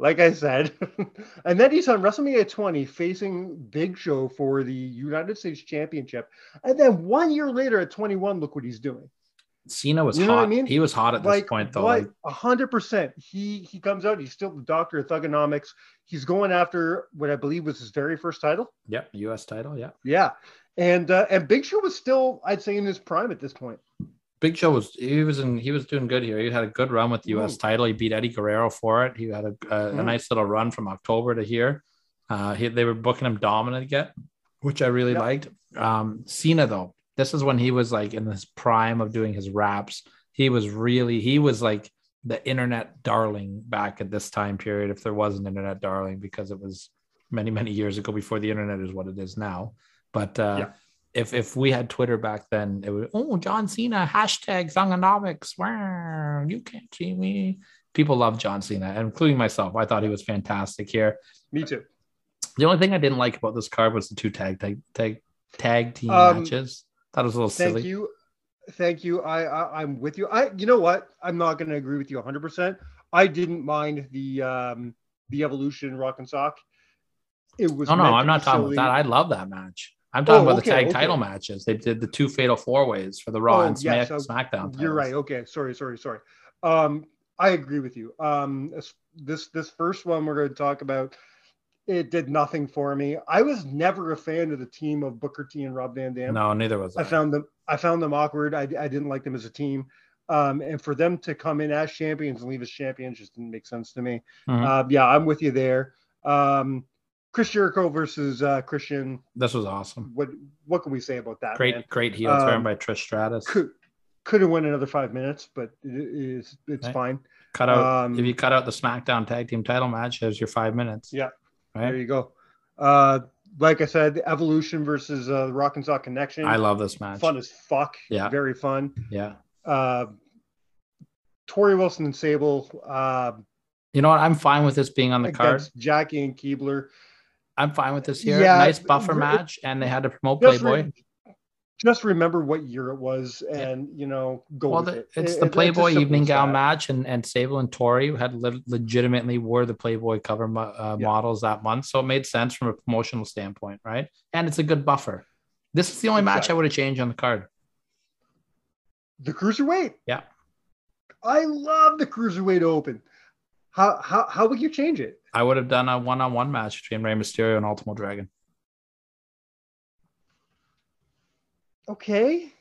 Like I said. and then he's on WrestleMania 20 facing Big Show for the United States Championship. And then one year later at 21, look what he's doing. Cena was You know hot. I mean? He was hot at this point though. Like, a hundred percent. He he comes out. He's still the doctor of thuganomics. He's going after what I believe was his very first title. yep, U.S. title. Yeah, Yeah, and uh, and Big Show was still, I'd say, in his prime at this point. Big Show was he was in he was doing good here. He had a good run with the U.S. Mm. title. He beat Eddie Guerrero for it. He had a, a, a Mm. nice little run from October to here. Uh, he, they were booking him dominant again, which I really Yep. liked. Um, Cena though, this is when he was like in his prime of doing his raps he was really he was like the internet darling back at this time period, if there was an internet darling, because it was many many years ago before the internet is what it is now. But uh, Yeah. if if we had Twitter back then, it would oh John Cena hashtag Thuganomics. Wow, you can't see me. People love John Cena, including myself. I thought he was fantastic here. Me too. The only thing I didn't like about this card was the two tag tag tag, tag team Um, matches. It was a little Thank silly. you. Thank you. I, I I'm with you. I you know what? I'm not going to agree with you 100%. I didn't mind the um the evolution rock and sock. It was Oh no, I'm not talking silly. about that. I love that match. I'm talking Oh, about the tag okay. title matches. They did the two fatal four ways for the Raw Oh, and Smack, yes, SmackDown. You're right. Okay. Sorry, sorry, sorry. Um I agree with you. Um this, this first one we're going to talk about it did nothing for me. I was never a fan of the team of Booker T and Rob Van Dam. No, neither was I. I found them I found them awkward. I, I didn't like them as a team. Um, and for them to come in as champions and leave as champions just didn't make sense to me. Mhm. Uh, yeah, I'm with you there. Um, Chris Jericho versus uh, Christian. this was awesome. What what can we say about that? Great, man? great heel turn Um, by Trish Stratus. Could could have went another five minutes, but it is it's Right. fine. Cut out um, if you cut out the SmackDown tag team title match, there's your five minutes. Yeah. There you go. Uh, like I said, Evolution versus uh, the Rock and Sock Connection. I love this match. fun as fuck. Yeah. very fun. Yeah. Uh, Torrie Wilson and Sable. Uh, You know what? I'm fine with this being on the card. Jackie and Keibler. I'm fine with this here. Yeah, nice buffer match, and they had to promote Playboy. re- just remember what year it was, and you know, go Well, with the, it. it's It- the Playboy simple evening gown match, and and Sable and Torrie had le- legitimately wore the Playboy cover mo- uh, Yeah. models that month, so it made sense from a promotional standpoint, right? And it's a good buffer. This is the only match I would have changed on the card. The cruiserweight. Yeah. I love the cruiserweight open. How how how would you change it? I would have done a one-on-one match between Rey Mysterio and Ultimo Dragon. Okay.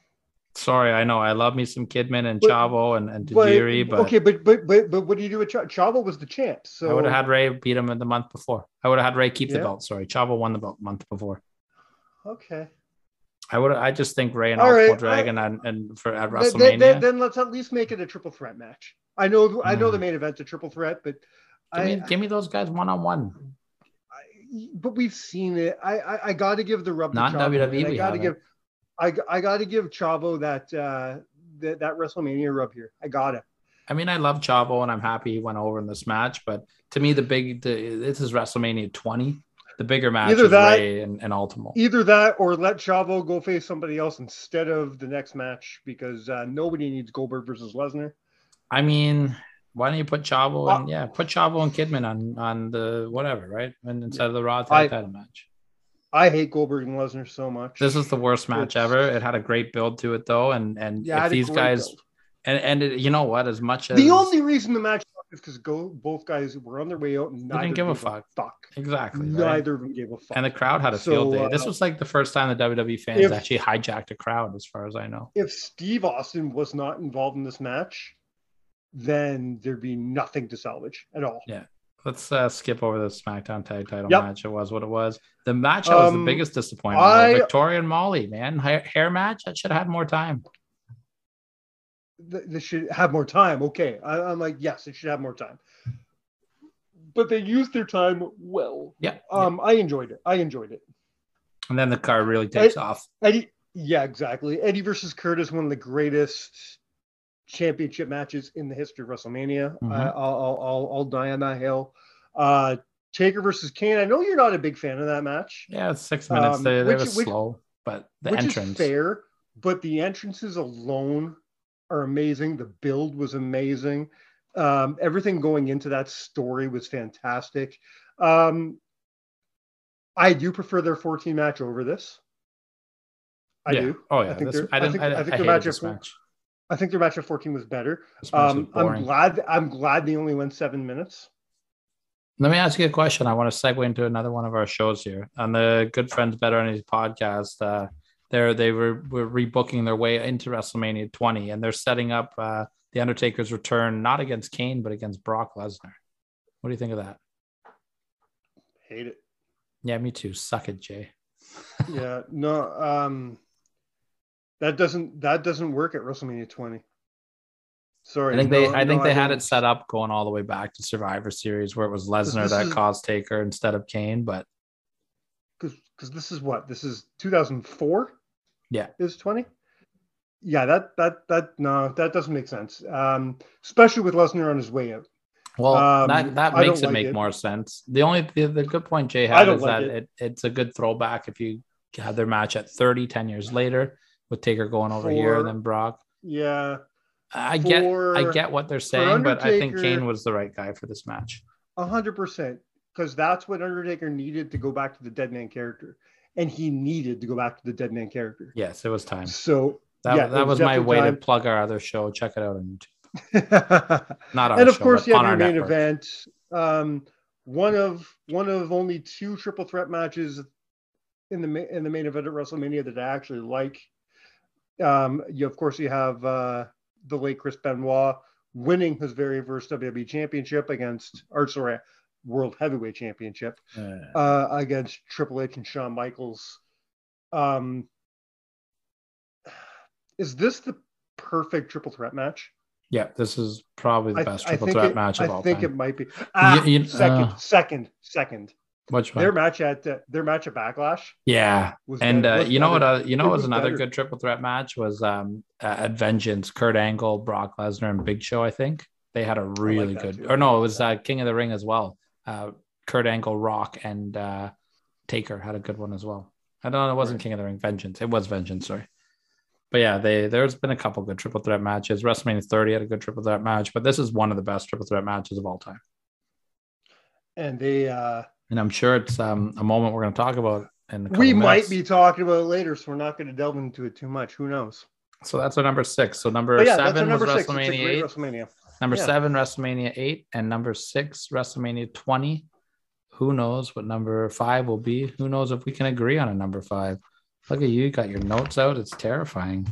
Sorry, I know I love me some Kidman and But- Chavo and, and But, Tajiri, but okay, but but but but what do you do with Ch- Chavo was the champ? So I would have had Rey beat him in the month before. I would have had Rey keep the belt. Sorry, Chavo won the belt the month before. okay. I would. I just think Rey and All right, Dragon and, and for at Then- WrestleMania. Then, then, then let's at least make it a triple threat match. I know I know Mm. the main event's a triple threat, but give, me, I, give me those guys one on one. I but we've seen it. I I, I got to give the rub. to Not Chavo, WWE I got to give. I I got to give Chavo that uh that, that WrestleMania rub here. I got it. I mean, I love Chavo and I'm happy he went over in this match, but to me, the big the, this is WrestleMania 20. The bigger match Either is that- Rey and, and Ultimo. Either that or let Chavo go face somebody else instead of the next match because uh, nobody needs Goldberg versus Lesnar. I mean, why don't you put Chavo Uh, and yeah, put Chavo and Kidman on on the whatever, right? And instead of the Raw tag title match. I hate Goldberg and Lesnar so much. This is the worst match It's- ever. It had a great build to it though, and and Yeah, if these guys build. and and it, you know what, as much as The only reason the match is because go both guys were on their way out and didn't give a gave fuck. fuck. exactly right? Neither of them gave a fuck. and the crowd had a So, field day. This uh, was like the first time the WWE fans if- actually hijacked a crowd, as far as I know. if Steve Austin was not involved in this match, then there'd be nothing to salvage at all. Yeah. Let's uh, skip over the SmackDown Tag Title Yep. match. It was what it was. The match that was the Um, biggest disappointment. I- Victoria and Molly, man, hair, hair match that should have had more time. Th- They should have more time. Okay. I, I'm like, yes, it should have more time. But they used their time well. Yeah. Um, I enjoyed it. I enjoyed it. And then the car really takes off. Eddie, yeah, exactly. Eddie versus Kurt is one of the greatest championship matches in the history of WrestleMania. Mhm. I, I'll, I'll, I'll, die on that hill. Uh, Taker versus Kane. I know you're not a big fan of that match, Yeah, six minutes. Um, they, they which- were which- slow, but the which entrance. is fair. But the entrances alone are amazing. The build was amazing. Um, everything going into that story was fantastic. Um, I do prefer their 14 match over this. I yeah. do. Oh yeah, think this, I I think- I, I I, think the match match. I think their match at 14 was better. Um, I'm glad. I'm glad they only went seven minutes. Let me ask you a question. I want to segue into another one of our shows here on the Good Friends Better Enemies podcast. Uh, they're they were, were rebooking their way into WrestleMania 20, and they're setting up uh, the Undertaker's return not against Kane but against Brock Lesnar. What do you think of that? Hate it. Yeah, me too. Suck it, Jay. Yeah. No. Um, that doesn't. That doesn't work at WrestleMania 20. Sorry. I think they no- I think no, they had don't- it set up going all the way back to Survivor Series where it was Lesnar that is- caused Taker instead of Kane, but because because this is what this is 2004 Yeah. is 20 yeah that that that no that doesn't make sense um especially with lesnar on his way out well Um, that that makes it like make it. more sense. The only the, the good point Jay I had is like that it. it. it's a good throwback if you have their match at 30, 10 years later with Taker going over here and then Brock. yeah I get I get what they're saying, but I think Kane was the right guy for this match. a hundred percent because that's what undertaker needed to go back to the dead man character and he needed to go back to the dead man character Yes, it was time. so That, yeah, that was, was my way time. to plug our other show. Check it out on YouTube. Not our And of show, course you have your main network. event um one of one of only two triple threat matches in the in the main event at wrestlemania that i actually like um you of course you have uh the late chris benoit winning his very first wwe championship against or sorry world heavyweight championship uh against triple h and shawn michaels um is this the perfect triple threat match Yeah, this is probably the best I triple think threat it- match of I all time. I think it might be. Ah, you- second, uh, second, second. Their match at uh, their match at Backlash yeah, and uh, you know what? Uh, you know It what was was another better. good triple threat match was um uh, at Vengeance. Kurt Angle, Brock Lesnar, and Big Show. I think they had a really that good. too. Or no, it was uh, King of the Ring as well. Uh, Kurt Angle, Rock, and uh, Taker had a good one as well. I don't know. It wasn't King of the Ring. Vengeance. It was Vengeance. Sorry. But yeah, they there's been a couple good triple threat matches. WrestleMania 30 had a good triple threat match, but this is one of the best triple threat matches of all time. and they uh And I'm sure it's um, a moment we're going to talk about. In a we might minutes. be talking about it later, so we're not going to delve into it too much. Who knows? So that's our number six. So number yeah, seven number was six. WrestleMania eight. WrestleMania. Number yeah. seven, WrestleMania eight, and number six, WrestleMania twenty. Who knows what number five will be? Who knows if we can agree on a number five? Look at you, you got your notes out. It's terrifying.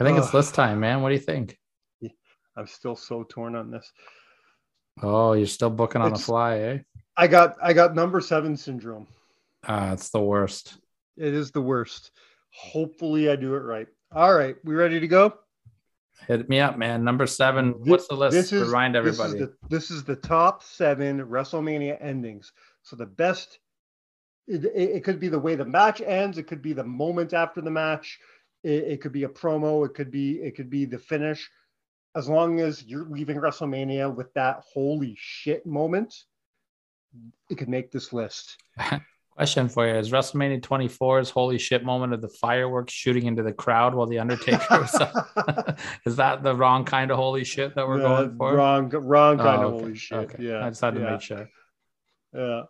I think it's this time, man. What do you think? I'm still so torn on this. Oh, you're still booking on the fly, eh? I got I got number seven syndrome. Ah, it's the worst. It is the worst. Hopefully, I do it right. All right, we ready to go? Hit me up, man. Number seven. Thi- What's the list? This is Remind this is everybody. the- This is the top seven WrestleMania endings. So the best. It, it, it could be the way the match ends. It could be the moment after the match. It, it could be a promo. It could be it could be the finish. As long as you're leaving WrestleMania with that holy shit moment, it could make this list. Question for you: Is WrestleMania 24's holy shit moment of the fireworks shooting into the crowd while the Undertaker was? is that the wrong kind of holy shit that we're No, going for? Wrong, wrong kind Oh, of okay, holy shit. okay. Yeah, I just had to yeah. make sure. Yeah.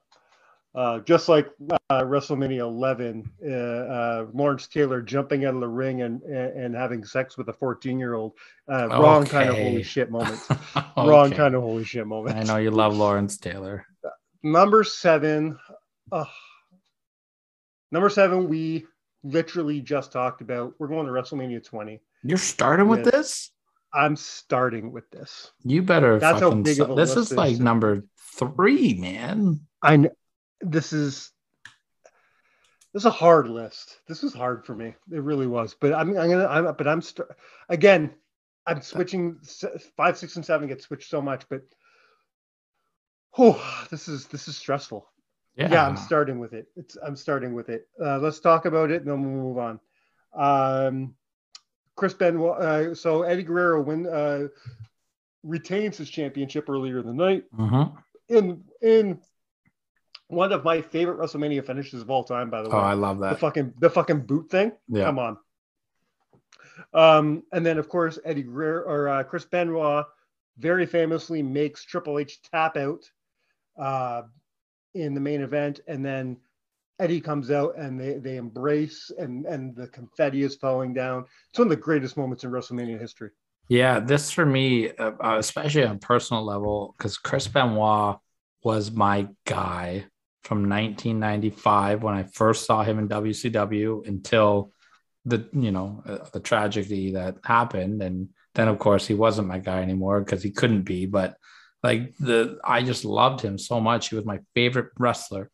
Uh, just like uh, WrestleMania 11, uh, uh, Lawrence Taylor jumping out of the ring and and, and having sex with a 14 year old. Uh, Wrong kind of holy shit moment. Wrong kind of holy shit moment. I know you love Lawrence Taylor. Number seven. ugh. number seven, we literally just talked about. We're going to WrestleMania 20. You're starting with this? I'm starting with this. You better That's how big of a this list is like is. number three, man. I kn- this is this is a hard list. This was hard for me. It really was. But I'm I'm gonna I'm but I'm st- again. I'm uh, switching five, six, and seven get switched so much, but oh, this is this is stressful. Yeah. Yeah, I'm starting with it. It's I'm starting with it. Uh, let's talk about it, and then we'll move on. Um, Chris Benoit. Uh, so Eddie Guerrero win uh, retains his championship earlier in the night Mhm. in in one of my favorite WrestleMania finishes of all time. By the way, Oh, I love that the fucking the fucking boot thing. Yeah. Come on. Um, and then of course Eddie Guerrero or uh, Chris Benoit very famously makes Triple H tap out uh, in the main event, and then Eddie comes out and they they embrace and and the confetti is falling down. It's one of the greatest moments in WrestleMania history. Yeah, this for me, uh, uh, especially on personal level, because Chris Benoit was my guy from 1995 when I first saw him in WCW until the you know uh, the tragedy that happened, and then of course he wasn't my guy anymore because he couldn't be. But like the, I just loved him so much. He was my favorite wrestler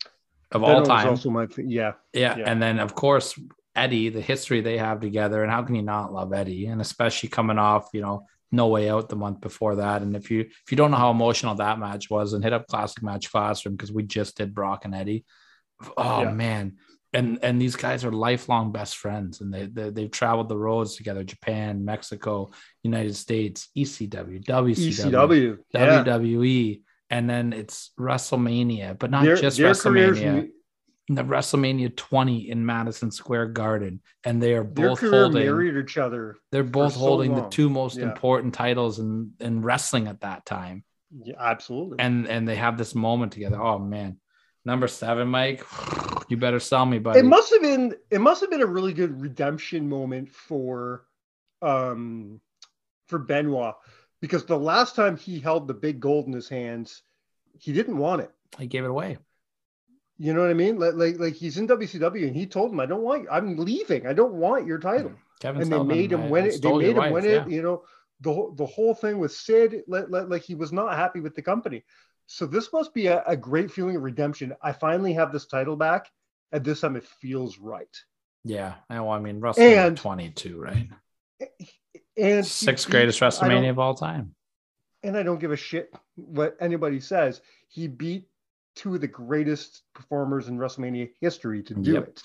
of all time. also my yeah. Yeah. Yeah. And then of course Eddie, the history they have together, and how can you not love Eddie? And especially coming off, you know, No Way Out the month before that. And if you if you don't know how emotional that match was, and hit up Classic Match Classroom because we just did Brock and Eddie. Oh Yeah. man. And and these guys are lifelong best friends, and they, they they've traveled the roads together: Japan, Mexico, United States, ECW, WCW, ECW. Yeah. WWE, and then it's WrestleMania, but not Their, just their WrestleMania. The WrestleMania 20 in Madison Square Garden, and they are both holding. married each other. They're both so holding the two most Yeah. important titles in in wrestling at that time, Yeah, absolutely. and and they have this moment together. Oh man, number seven, Mike, you better sell me, buddy. it must have been it must have been a really good redemption moment for um for Benoit because the last time he held the big gold in his hands, he didn't want it. He gave it away. You know what I mean? Like like, like he's in WCW and he told him, "I don't want. I'm leaving. I don't want your title." Kevin and they made him win it. They made him wife, win yeah. it. You know, the whole- the whole thing with Sid, let, like he was not happy with the company. So this must be a, a great feeling of redemption. I finally have this title back, and this time it feels right. Yeah, I- well, I mean, WrestleMania And- 22, right? And Sixth beat- greatest WrestleMania of all time. and I don't give a shit what anybody says. He beat two of the greatest performers in WrestleMania history to do Yep. it.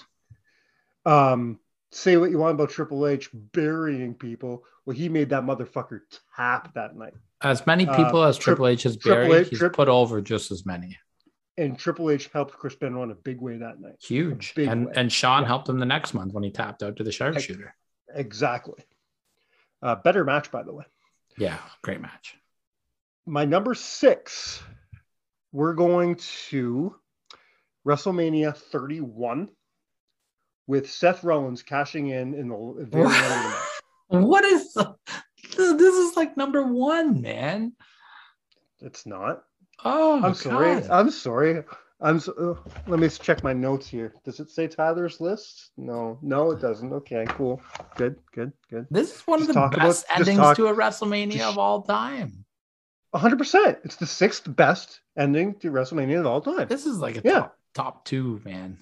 Um, say what you want about Triple H burying people. Well, he made that motherfucker tap that night. As many Uh, people as Triple H has buried, H- he's Trip- put over just as many. And Triple H helped Chris Benoit in a big way that night. Huge. And way. and Shawn Yeah. helped him the next month when he tapped out to the sharpshooter. Exactly. Uh, better match, by the way. Yeah, great match. My number six, we're going to WrestleMania 31 with Seth Rollins cashing in in the very end of the match. What is the, this is like number one, man. It's not. Oh, I'm sorry. I'm sorry. I'm so, uh, let me check my notes here. Does it say Tyler's list? No, no, it doesn't. Okay, cool. Good, good, good. This is one of the talk about- best endings talk- to a WrestleMania just- of all time. 100%. It's the sixth best ending to WrestleMania of all time. This is like a Yeah. top top two, man.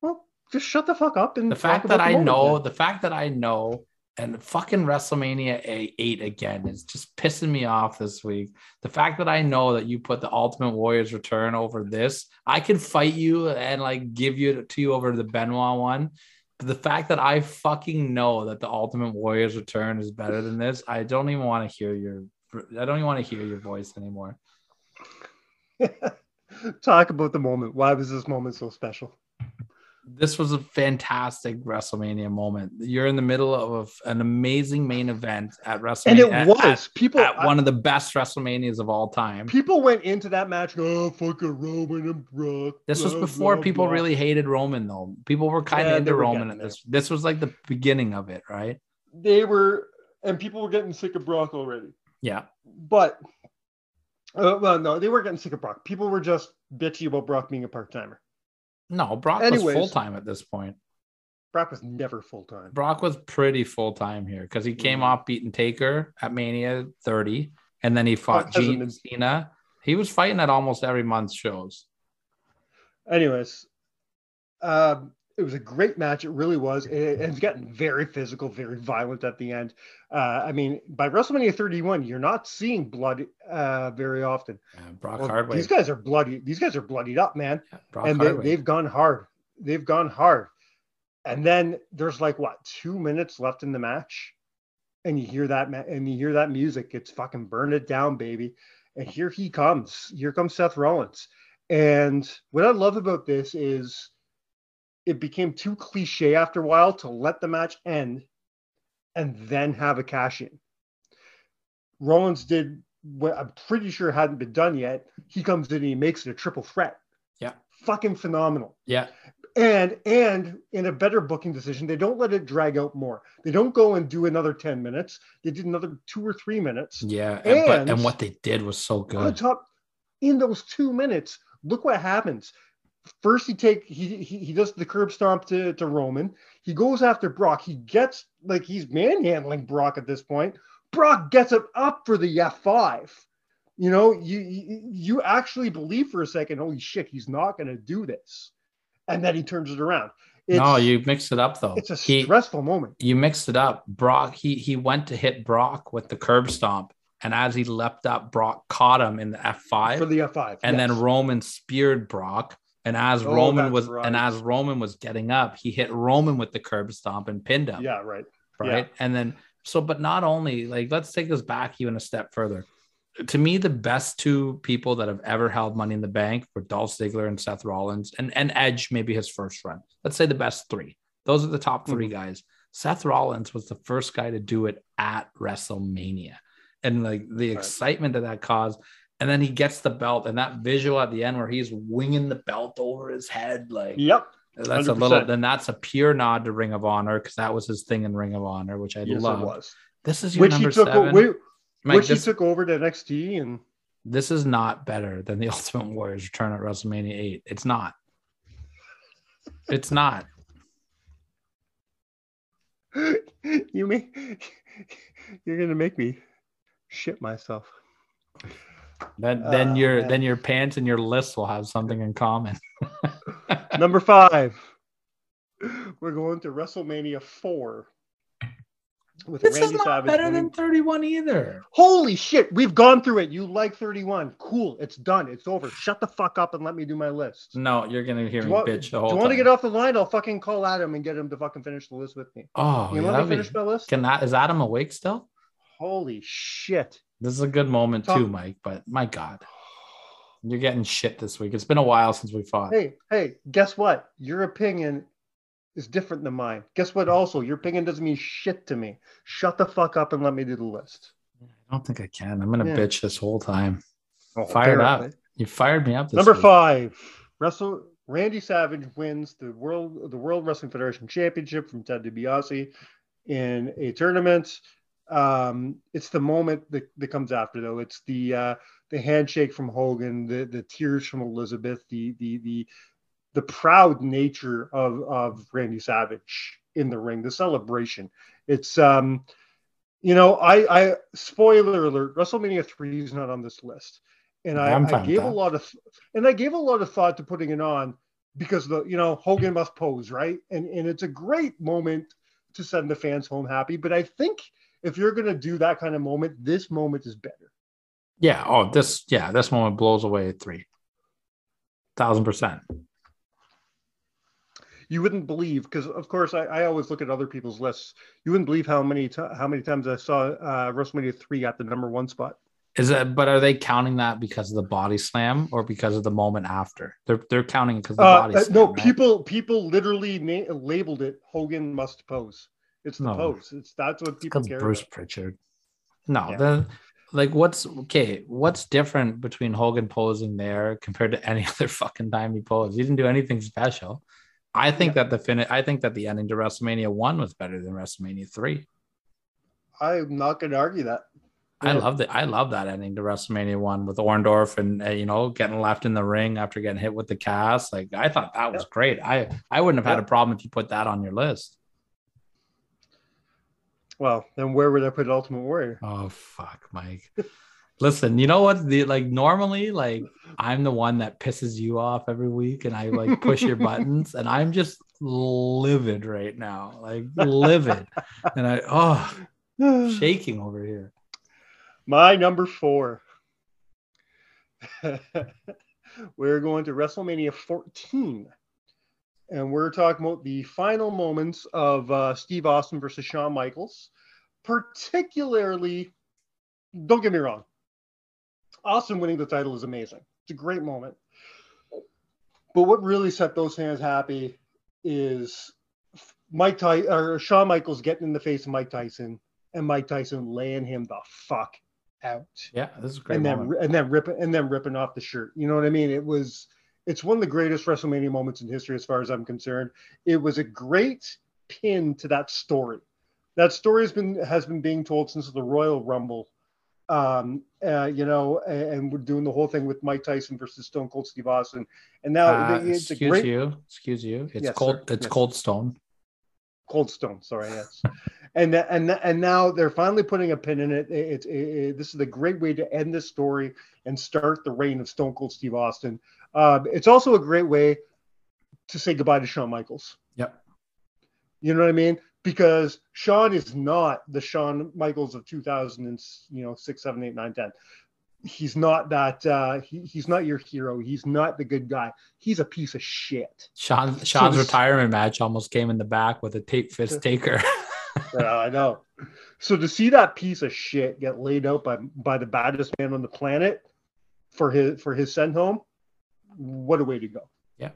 Well, just shut the fuck up and The fact that I know, then. the fact that I know, and fucking WrestleMania a- eight again is just pissing me off this week. The fact that I know that you put the Ultimate Warriors return over this, I could fight you and like give you to you over the Benoit one. But the fact that I fucking know that the Ultimate Warriors return is better than this, I don't even want to hear your. I don't even want to hear your voice anymore. talk about the moment. Why was this moment so special? This was a fantastic WrestleMania moment. You're in the middle of an amazing main event at WrestleMania. And it at- was. at, people at one of the best WrestleManias of all time. people went into that match. Oh, fucking Roman and Brock. This was before blah, people blah." really hated Roman, though. People were kind of Yeah, into Roman at this. This was like the beginning of it, right? They were, and people were getting sick of Brock already. Yeah. But, uh, well, no, they weren't getting sick of Brock. People were just bitchy about Brock being a part timer. No, Brock Anyways. was full time at this point. Brock was never full time. Brock was pretty full time here because he came Mhm. off beating Taker at Mania 30, and then he fought Gene been- Cena. He was fighting at almost every month's shows. Anyways, um, it was a great match. It really was. It, it's gotten very physical, very violent at the end. Uh, I mean, by WrestleMania 31, you're not seeing blood uh, very often. Uh, Brock Well, Hardway. these guys are bloody. These guys are bloodied up, man. Yeah, and they, they've gone hard. They've gone hard. And then there's like what two minutes left in the match, and you hear that ma- and you hear that music. It's fucking burn it down, baby. And here he comes. Here comes Seth Rollins. And what I love about this is it became too cliche after a while to let the match end and then have a cash in. Rollins did what I'm pretty sure hadn't been done yet. He comes in and he makes it a triple threat. Yeah. Fucking phenomenal. yeah, And and in a better booking decision, they don't let it drag out more. They don't go and do another 10 minutes. They did another two or three minutes. yeah. And, but, And- and what they did was so On good. top, in those two minutes, look what happens. First, he take he he, he does the curb stomp to, to Roman. He goes after Brock. He gets like he's manhandling Brock at this point. Brock gets him up for the F5. You know, you you, actually believe for a second, holy shit, he's not gonna do this. And then he turns it around. It's, no, you mixed it up though. It's a He- stressful moment. you mixed it up. Brock, he he went to hit Brock with the curb stomp, and as he leapt up, Brock caught him in the F five, for the F5. and yes. then Roman speared Brock. And as Oh, Roman was right. and as Roman was getting up, he hit Roman with the curb stomp and pinned him. yeah, right. right? And then so, but not only like let's take this back even a step further. To me, the best two people that have ever held Money in the Bank were Dolph Ziggler and Seth Rollins, and and Edge maybe his first run. Let's say the best three. Those are the top 3 mm-hmm. guys. Seth Rollins was the first guy to do it at WrestleMania, and like the Right. excitement that that caused. And then he gets the belt, and that visual at the end where he's winging the belt over his head, like Yep. that's a little. Then that's a pure nod to Ring of Honor because that was his thing in Ring of Honor, which I Yes, love. it was. This is your Which he took. seven. Which, Mike, which he took over to NXT, and this is not better than the Ultimate Warrior's return at WrestleMania 8. It's not. It's not. you may you're gonna make me shit myself. Then then Oh, your man. then your pants and your list will have something in common. Number five, we're going to WrestleMania four with This is not Savage. better winning- than 31 either. Holy shit, we've gone through it. You like 31. Cool. It's done. It's over. Shut the fuck up and let me do my list. No, you're gonna hear Do me want, bitch the whole do you want to get off the line? I'll fucking call Adam and get him to fucking finish the list with me. oh, you yeah, let that'd be- finish my list? can that is Adam awake still? Holy shit. This is a good moment Talk- too, Mike. But my God, you're getting shit this week. It's been a while since we fought. Hey, hey, guess what? Your opinion is different than mine. Guess what? Also, your opinion doesn't mean shit to me. Shut the fuck up and let me do the list. I don't think I can. I'm gonna Yeah. bitch this whole time. Oh, Fired up. You fired me up. This Number week. five, Wrestle Randy Savage wins the world the World Wrestling Federation Championship from Ted DiBiase in a tournament. Um, it's the moment that, that comes after though. It's the uh, the handshake from Hogan, the the tears from Elizabeth, the the the the proud nature of of Randy Savage in the ring, the celebration. It's um, you know, I I spoiler alert, WrestleMania three is not on this list, and I, I gave a lot of and I gave a lot of thought to putting it on because the you know Hogan must pose right, and and it's a great moment to send the fans home happy. But I think if you're gonna do that kind of moment, this moment is better. Yeah. Oh, this. Yeah, this moment blows away at three. Thousand percent. You wouldn't believe because of course I, I always look at other people's lists. You wouldn't believe how many ti how many times I saw uh, WrestleMania three at the number one spot. Is that? But are they counting that because of the body slam or because of the moment after? They're they're counting because the Uh, body uh, slam. no, right? people people literally na- labeled it Hogan must pose. It's the No. It's that's what people care Bruce about. Pritchard. No, Yeah. the like what's okay? What's different between Hogan posing there compared to any other fucking time he posed? He didn't do anything special. I think that the fin. I think that the ending to WrestleMania one was better than WrestleMania three. I'm not going to argue that. I Yeah. love that. I love that ending to WrestleMania one with Orndorff and uh, you know getting left in the ring after getting hit with the cast. Like I thought that was great. I I wouldn't have had a problem if you put that on your list. Well, then where would I put Ultimate Warrior? Oh fuck, Mike. Listen, you know what? The like normally, like I'm the one that pisses you off every week, and I like push your buttons, and I'm just livid right now, like livid, and I oh shaking over here. My number four. we're going to WrestleMania 14. And we're talking about the final moments of uh, Steve Austin versus Shawn Michaels. Particularly, don't get me wrong, Austin winning the title is amazing. It's a great moment. But what really set those fans happy is Mike Ty- or Shawn Michaels getting in the face of Mike Tyson and Mike Tyson laying him the fuck out Yeah, this is a great and then moment. and then ripping and then ripping off the shirt. You know what I mean? It was it's one of the greatest WrestleMania moments in history, as far as I'm concerned. It was a great pin to that story. That story has been has been being told since the Royal Rumble. Um, uh, you know, and, and we're doing the whole thing with Mike Tyson versus Stone Cold Steve Austin, and now Uh, it's a excuse great you, excuse you. It's Yes, cold. sir. It's Yes. cold stone. Cold Stone. Sorry, yes. And and and now they're finally putting a pin in it. It's it, it, this is a great way to end this story and start the reign of Stone Cold Steve Austin. Um, it's also a great way to say goodbye to Shawn Michaels. Yep. You know what I mean? Because Shawn is not the Shawn Michaels of 2000 and you know six, seven, eight, nine, ten. He's not that. Uh, he, he's not your hero. He's not the good guy. He's a piece of shit. Shawn Shawn's this- retirement match almost came in the back with a tape fist taker. Yeah, I know. So to see that piece of shit get laid out by by the baddest man on the planet for his for his send home, what a way to go. Yeah.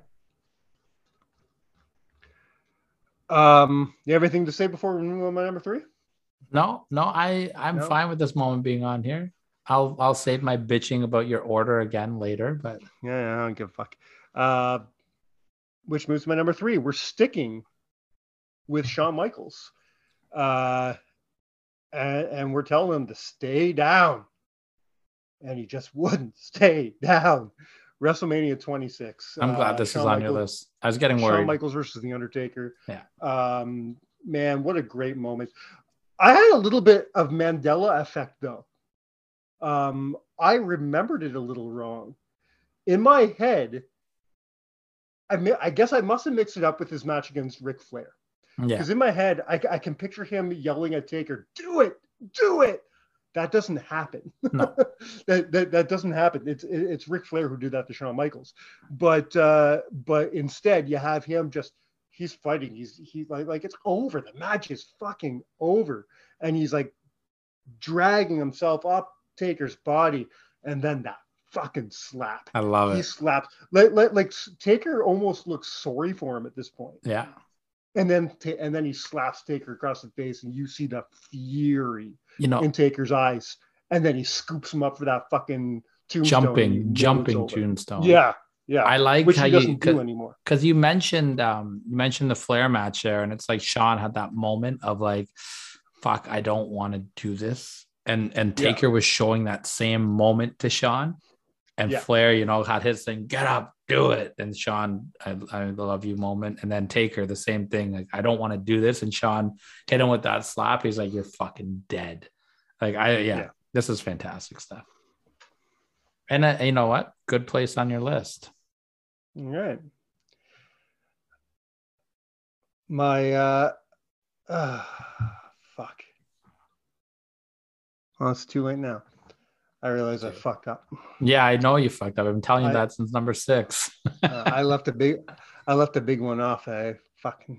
Um, you have anything to say before we move on my number three? no, no, I I'm No? fine with this moment being on here. I'll I'll save my bitching about your order again later, but Yeah, yeah, I don't give a fuck. Uh, which moves to my number three. We're sticking with Shawn Michaels, uh, and, and we're telling him to stay down, and he just wouldn't stay down. WrestleMania 26. I'm glad uh, this Shawn is on your list. I was getting Shawn worried. Michaels versus The Undertaker. Yeah. Um, man, what a great moment. I had a little bit of Mandela effect though. Um, I remembered it a little wrong. In my head, I, mi- I guess I must have mixed it up with his match against Ric Flair. Yeah, Because in my head, I, I can picture him yelling at Taker, "Do it, do it." That doesn't happen. No. that, that that doesn't happen. It's it- it's Ric Flair who did that to Shawn Michaels. But uh, but instead, you have him just he's fighting. He's he like like it's over. The match is fucking over, and he's like dragging himself up Taker's body, and then that fucking slap. I love He it. He slaps like, like like Taker almost looks sorry for him at this point Yeah, and then ta- and then he slaps Taker across the face, and you see the fury you know, in Taker's eyes, and then he scoops him up for that fucking tombstone. jumping, jumping tombstone. Yeah, yeah. I like which how he you doesn't do anymore. because you mentioned um you mentioned the Flair match there, and it's like Shawn had that moment of like, fuck, I don't want to do this. And and Yeah. Taker was showing that same moment to Shawn. And Yeah. Flair, you know, had his thing, get up, do it. And Shawn, I, I love you moment. And then Taker, the same thing, like, I don't want to do this. And Shawn hit him with that slap. He's like, You're fucking dead. Like, I, yeah, Yeah. this is fantastic stuff. And uh, you know what? Good place on your list. All right. My uh, uh fuck. Well, it's too late now. I realize I fucked up. Yeah, I know you fucked up. I've been telling you I- that since number six. Uh, I left a big, I left a big one off. I fucking.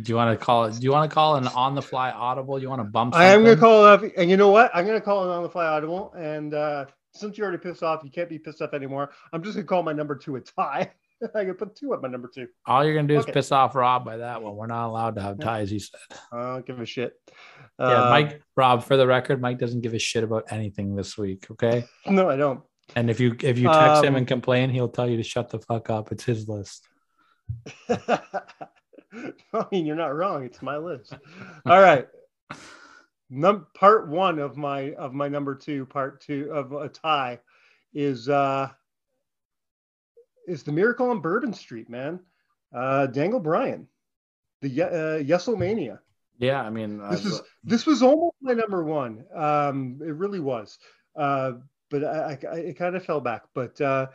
Do you want to call it? Do you want to call an on the fly audible? You want to bump? I am gonna call it off, and you know what? I'm gonna call an on the fly audible. And uh, since you're already pissed off, you can't be pissed off anymore. I'm just gonna call my number two a tie. I can put two at my number two. All you're gonna do is piss off Rob by that one. We're not allowed to have ties. He said. I don't give a shit. Yeah, Uh, Mike. Rob, for the record, Mike doesn't give a shit about anything this week. Okay. No, I don't. And if you if you text him Um, and complain, he'll tell you to shut the fuck up. It's his list. I mean, you're not wrong. It's my list. All right. Num- part one of my of my number two, part two of a tie, is uh is the Miracle on Bourbon Street, man. Uh Daniel Bryan, the Ye- uh, Yesomania. Yeah, I mean, This was this was almost my number one. Um, it really was. Uh, but I, I, it kind of fell back. But uh,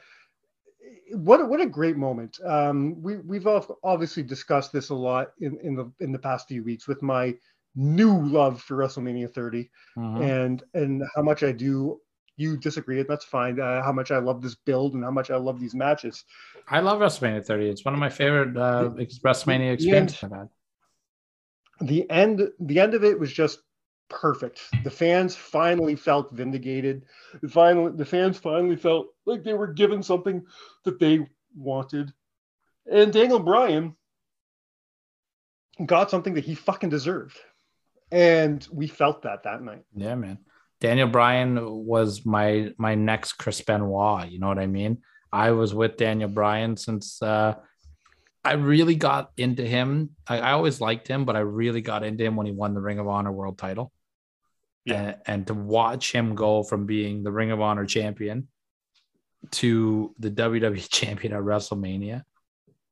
what a, what a great moment. Um, we we've all obviously discussed this a lot in, in the in the past few weeks with my new love for WrestleMania 30 mhm. and and how much I do. You disagree, that's fine. Uh, how much I love this build and how much I love these matches. I love WrestleMania 30. It's one of my favorite uh, ex- WrestleMania the experiences I've had. the end the end of it was just perfect the fans finally felt vindicated the finally the fans finally felt like they were given something that they wanted and daniel bryan got something that he fucking deserved and we felt that that night Yeah, man. Daniel Bryan was my my next Chris Benoit. You know what I mean? I was with Daniel Bryan since uh, I really got into him. I, I always liked him, but I really got into him when he won the Ring of Honor World Title. Yeah. And, and to watch him go from being the Ring of Honor champion to the WWE champion at WrestleMania.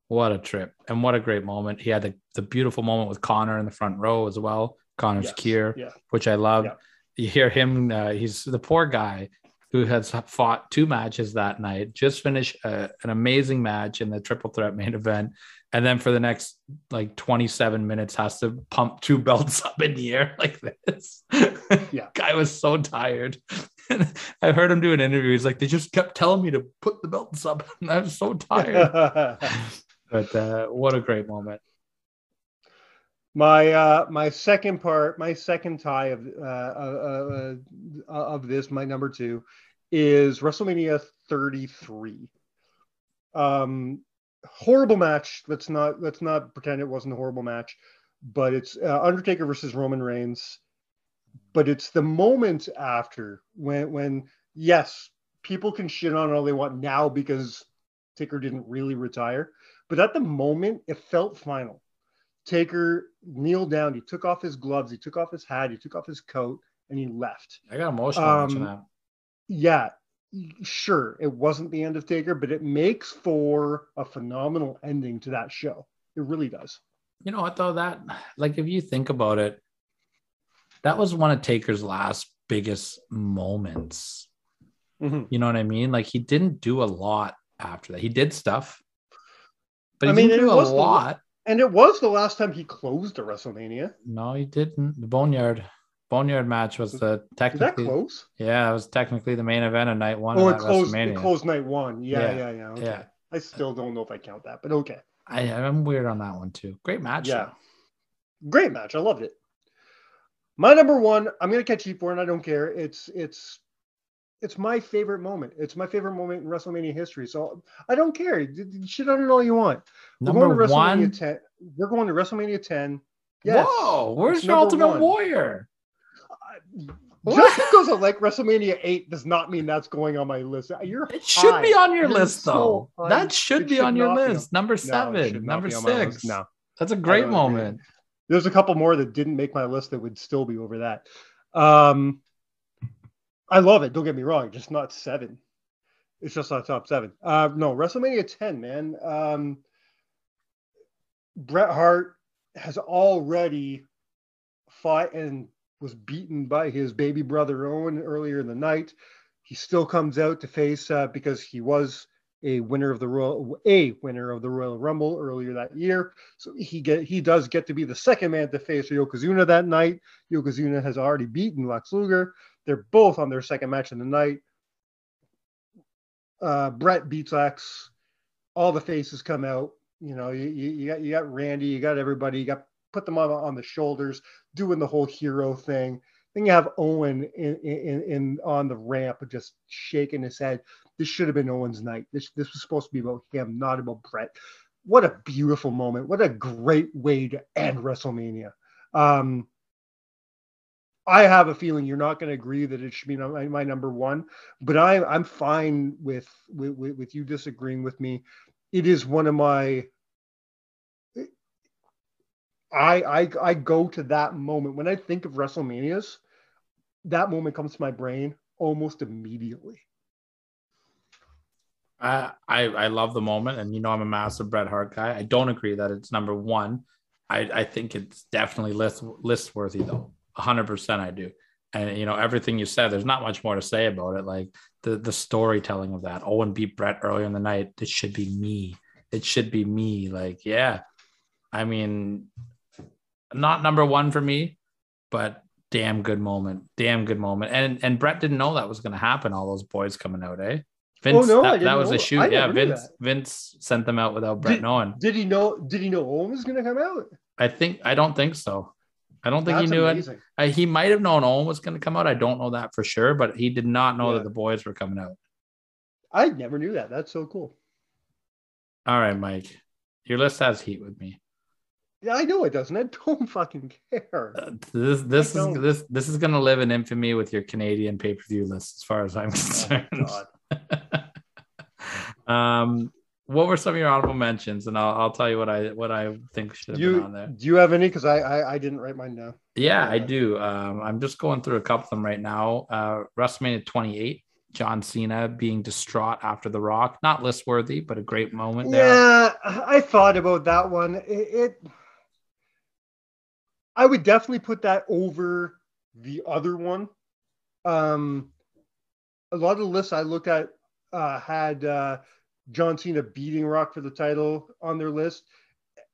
What a trip. And what a great moment. He had the, the beautiful moment with Connor in the front row as well. Connor's Yes, cure yeah which I love. Yeah. You hear him, uh, he's the poor guy. who has fought two matches that night, just finished a, an amazing match in the triple threat main event, and then for the next like 27 minutes has to pump two belts up in the air like this. Yeah. guy was so tired. I heard him do an interview. He's like, they just kept telling me to put the belts up, and I'm so tired. but uh, what a great moment. My uh my second part my second tie of uh, uh, uh of this my number two is wrestlemania 33 um horrible match. Let's not let's not pretend it wasn't a horrible match but it's uh, undertaker versus roman reigns. But it's the moment after when when yes people can shit on all they want now because taker didn't really retire but at the moment it felt final Taker kneeled down. He took off his gloves. He took off his hat. He took off his coat, and he left. I got emotional Um, watching that. Yeah, sure, it wasn't the end of Taker, but it makes for a phenomenal ending to that show. It really does. You know what though? That like if you think about it, that was one of Taker's last biggest moments. Mhm. You know what I mean? Like he didn't do a lot after that. He did stuff, but he I mean, didn't do a lot. And it was the last time he closed a WrestleMania. No, he didn't. The Boneyard Boneyard match was uh, the Is that technically close? yeah, it was technically the main event of night one. Oh, it closed. It closed night one. Yeah, Yeah, yeah, yeah. Okay. yeah. I still don't know if I count that, but okay. I, I'm weird on that one too. Great match. Yeah. though. Great match. I loved it. My number one, I'm gonna catch you for, and I don't care. It's it's it's my favorite moment. It's my favorite moment in WrestleMania history. So I don't care. Shit on it all you want. We're Number going to WrestleMania one. 10. We're going to WrestleMania 10. Yes. Whoa, where's your Ultimate one. Warrior? Just because I like WrestleMania 8 does not mean that's going on my list. You're It should be on your You're list so though. high. that should It be should on your be on- list. Number seven, not number be on my list. six. No. That's a great don't agree. moment. There's a couple more that didn't make my list that would still be over that. Um, I love it. Don't get me wrong. Just not seven. It's just not top seven. Uh, no, WrestleMania 10, man. Um, Bret Hart has already fought and was beaten by his baby brother Owen earlier in the night. He still comes out to face uh, because he was a winner of the Royal a winner of the Royal Rumble earlier that year. So he get he does get to be the second man to face Yokozuna that night. Yokozuna has already beaten Lex Luger. They're both on their second match of the night. Uh, Bret beats Lex. All the faces come out. You know, you, you, got you got Randy, you got everybody, you got put them on on the shoulders, doing the whole hero thing. Then you have Owen in, in, in on the ramp, just shaking his head. This should have been Owen's night. This this was supposed to be about him, not about Bret. What a beautiful moment! What a great way to end WrestleMania. Um, I have a feeling you're not going to agree that it should be my, my number one, but I, I'm fine with, with with you disagreeing with me. It is one of my. I I I go to that moment when I think of WrestleManias. That moment comes to my brain almost immediately. I, I I love the moment, and you know I'm a massive Bret Hart guy. I don't agree that it's number one. I I think it's definitely list list worthy though. Hundred percent, I do. And you know everything you said. There's not much more to say about it. Like the the storytelling of that. Owen beat Bret earlier in the night. It should be me. It should be me. Like yeah, I mean, not number one for me, but damn good moment. Damn good moment. And and Bret didn't know that was going to happen. All those boys coming out, eh? Vince, no, that, that was a shoot. Yeah, Vince that. Vince sent them out without Bret Did- knowing. Did he know? Did he know Owen was going to come out? I think I don't think so. I don't think That's he knew amazing. it. I, he might have known Owen was going to come out. I don't know that for sure, but he did not know Yeah. that the boys were coming out. I never knew that. That's so cool. All right, Mike, your list has heat with me. Yeah, I know it doesn't. I don't fucking care. Uh, this this is this this is going to live in infamy with your Canadian pay per view list, as far as I'm Oh, concerned. God. um, what were some of your honorable mentions? And I'll, I'll tell you what I what I think should have Do been on there. do you have any? Because I, I I didn't write mine down. Yeah, I Yeah. do. Um, I'm just going through a couple of them right now. Uh, WrestleMania 28, John Cena being distraught after The Rock, not list worthy, but a great moment there. Yeah, I thought about that one. It, it I would definitely put that over the other one. Um a lot of the lists I looked at uh, had uh, John Cena beating Rock for the title on their list,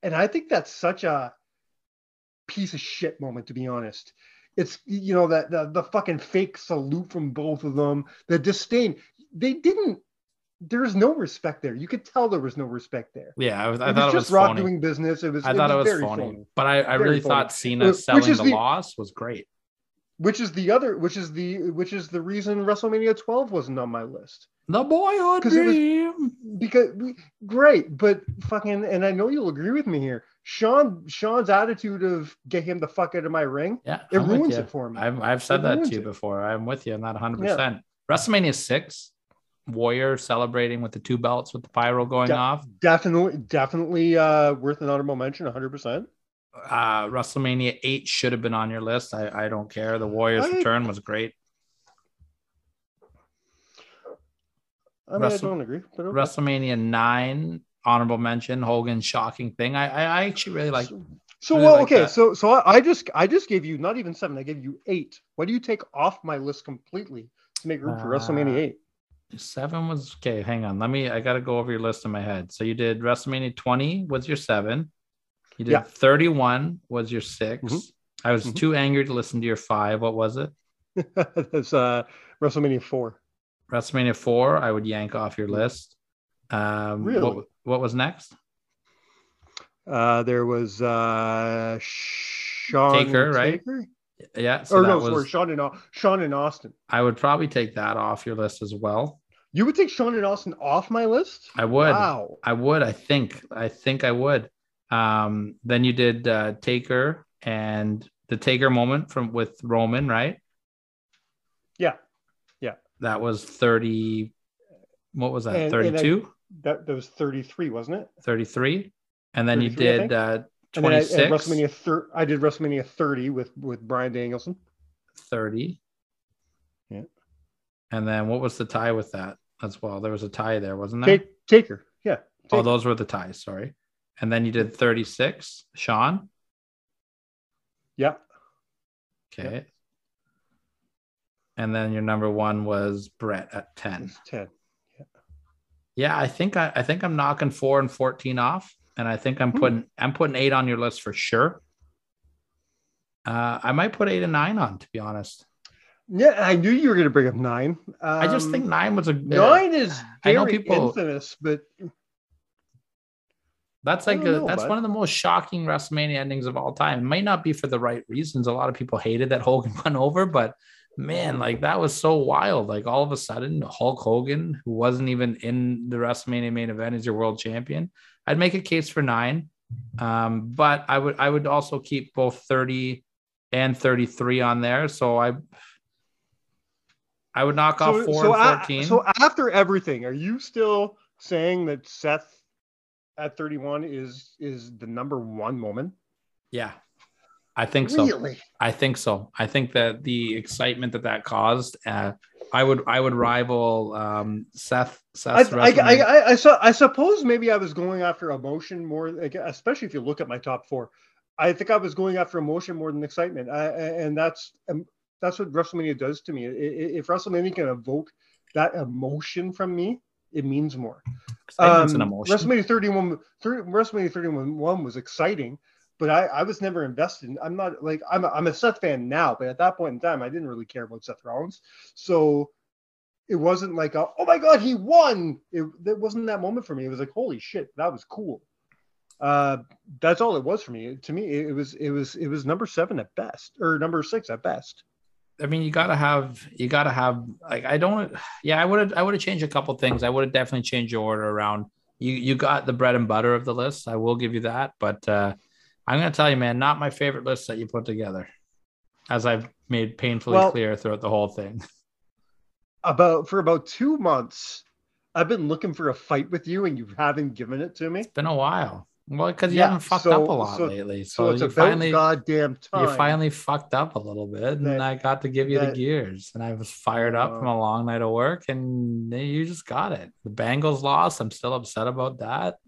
and I think that's such a piece of shit moment to be honest. It's you know that the, the fucking fake salute from both of them, the disdain. They didn't. There's no respect there. You could tell there was no respect there. Yeah, I, was, I it thought was it just Rock phony. doing business. It was. I thought it was very phony, but I, I really phony. thought Cena selling the the- loss was great. Which is the other. Which is the. Which is the reason WrestleMania 12 wasn't on my list. The boyhood 'Cause it was- dream. because great, but fucking, and I know you'll agree with me here. Shawn, Shawn's attitude of get him the fuck out of my ring, Yeah, it I'm ruins it for me. I've I've said It that to you it. before. I'm with you on that 100. percent WrestleMania six, Warrior celebrating with the two belts with the pyro going Yeah. off. definitely, definitely uh, worth an honorable mention, 100. percent Uh, WrestleMania eight should have been on your list. I, I don't care. The Warriors I- return was great. I mean, Wrestle- I don't agree, but okay. WrestleMania nine, honorable mention. Hogan's shocking thing. I I, I actually really like. So, so really well, like okay, that. so so I, I just I just gave you not even seven, I gave you eight. What do you take off my list completely to make room for Uh, WrestleMania eight? Seven was okay. Hang on. Let me. I got to go over your list in my head. So you did WrestleMania 20 was your seven. You did Yeah. 31 was your 6 Mhm. I was Mhm. too angry to listen to your five. What was it? That's uh, WrestleMania four. WrestleMania four. I would yank off your list. Um, Really? What, what was next? Uh, there was uh, Shawn Taker, right? Taker? Yeah. So or that no, was. sorry, Shawn and Shawn and Austin. I would probably take that off your list as well. You would take Shawn and Austin off my list? I would. Wow. I would. I think. I think I would. Um, then you did uh, Taker and the Taker moment from with Roman, right? Yeah. Yeah. That was 30. What was that? And- and I- 32, That that was 33, wasn't it? 33. And then you did uh, And then I, 26, WrestleMania thir- I did WrestleMania 30 with with Bryan Danielson. 30. Yeah. And then what was the tie with that as well? There was a tie there, wasn't there? Take Taker. Yeah. Oh, those were the ties. Sorry. And then you did 36, Shawn. Yeah. Okay. And then your number one was Bret at 10. 10. Yeah, Yeah, I think I, I think I'm knocking four and 14 off. And I think I'm Hmm. putting I'm putting eight on your list for sure. Uh, I might put eight and nine on, to be honest. Yeah, I knew you were going to bring up nine. Um, I just think nine was a nine is I know people- infamous, but That's like a, know, that's bud. one of the most shocking WrestleMania endings of all time. It might not be for the right reasons. A lot of people hated that Hogan went over, but man, like that was so wild. Like all of a sudden, Hulk Hogan, who wasn't even in the WrestleMania main event, is your world champion. I'd make a case for nine, um, but I would I would also keep both thirty and thirty three on there. So I I would knock off four so, and fourteen. so after everything, are you still saying that Seth at 31 is is the number one woman? yeah, I think so. Really? I think so. I think that the excitement that that caused, uh, I would I would rival um, Seth. I, Seth's I, I, I, I, suppose maybe I was going after emotion more, especially if you look at my top four. I think I was going after emotion more than excitement, I, and that's um, that's what WrestleMania does to me. If WrestleMania can evoke that emotion from me, it means more. Excitement's an Um, emotion. WrestleMania 31, 30, WrestleMania 31 one was exciting, but I, I was never invested. In, I'm not like I'm a, I'm a Seth fan now, but at that point in time, I didn't really care about Seth Rollins. So it wasn't like, a, oh my god, he won. It, it wasn't that moment for me. It was like, holy shit, that was cool. Uh, that's all it was for me. To me, it, it was it was it was number seven at best, or number six at best. I mean, you gotta have you gotta have like I don't. Yeah, I would have I would have changed a couple things. I would have definitely changed your order around. You you got the bread and butter of the list. I will give you that, but uh, I'm gonna tell you, man, not my favorite list that you put together, as I've made painfully Well- clear throughout the whole thing. About for about two months, I've been looking for a fight with you, and you haven't given it to me. It's been a while. Well, because you Yeah, haven't fucked so- up a lot so- lately, So, so, you finally goddamn time. you finally fucked up a little bit, and I got to give you the gears, and I was fired up Uh, from a long night of work, and you just got it. The Bengals lost. I'm still upset about that.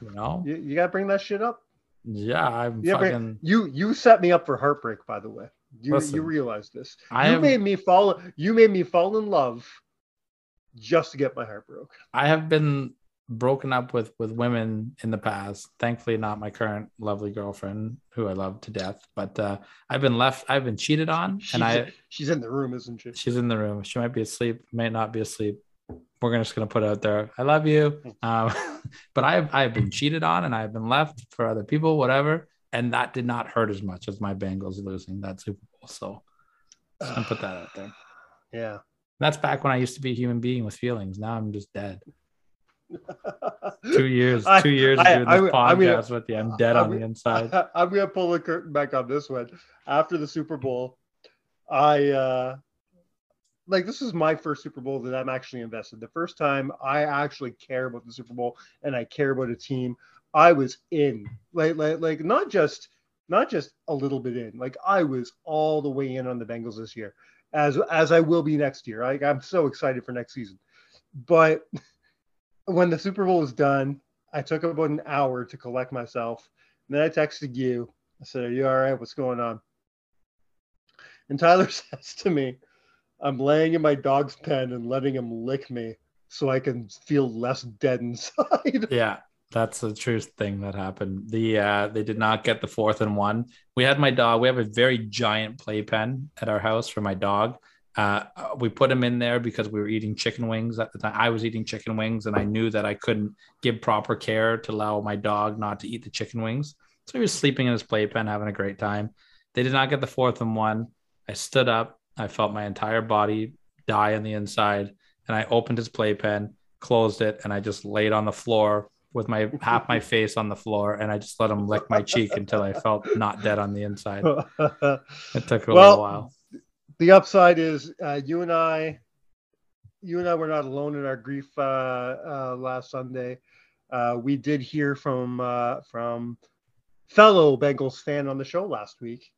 You know, You, you gotta bring that shit up. yeah, I'm Yeah, but fucking. you you set me up for heartbreak, by the way. You Listen, you realize this. I you have- made me fall. You made me fall in love just to get my heart broke. I have been broken up with with women in the past. Thankfully, not my current lovely girlfriend, who I love to death. But uh, I've been left. I've been cheated on, She's, and I she's in the room, isn't she? she's in the room. She might be asleep, might not be asleep. We're just gonna put out there. I love you, um, but I've I've been cheated on, and I've been left for other people, whatever. And that did not hurt as much as my Bengals losing that Super Bowl. So gonna put that out there. Yeah. That's back when I used to be a human being with feelings. Now I'm just dead. Two years, I- two years of I- doing I- this I podcast with you. I'm dead I on the inside. I'm gonna pull the curtain back on this one. After the Super Bowl, I uh like this is my first Super Bowl that I'm actually invested. The first time I actually care about the Super Bowl and I care about a team, I was in. Like like like not just not just a little bit in. Like I was all the way in on the Bengals this year, as as I will be next year. Like I'm so excited for next season. But when the Super Bowl was done, I took about an hour to collect myself. And then I texted you. I said, Are you all right? What's going on? And Tyler says to me, I'm laying in my dog's pen and letting him lick me so I can feel less dead inside. Yeah, that's the truth thing that happened. The uh they did not get the fourth and one. We had my dog. We have a very giant playpen at our house for my dog. Uh, we put him in there because we were eating chicken wings at the time. I was eating chicken wings, and I knew that I couldn't give proper care to allow my dog not to eat the chicken wings. So he was sleeping in his playpen, having a great time. They did not get the fourth and one. I stood up. I felt my entire body die on the inside, and I opened his playpen, closed it, and I just laid on the floor with my half my face on the floor, and I just let him lick my cheek until I felt not dead on the inside. It took a Well, little while. The upside is uh, you and I, you and I were not alone in our grief uh, uh, last Sunday. Uh, we did hear from uh, from fellow Bengals fan on the show last week,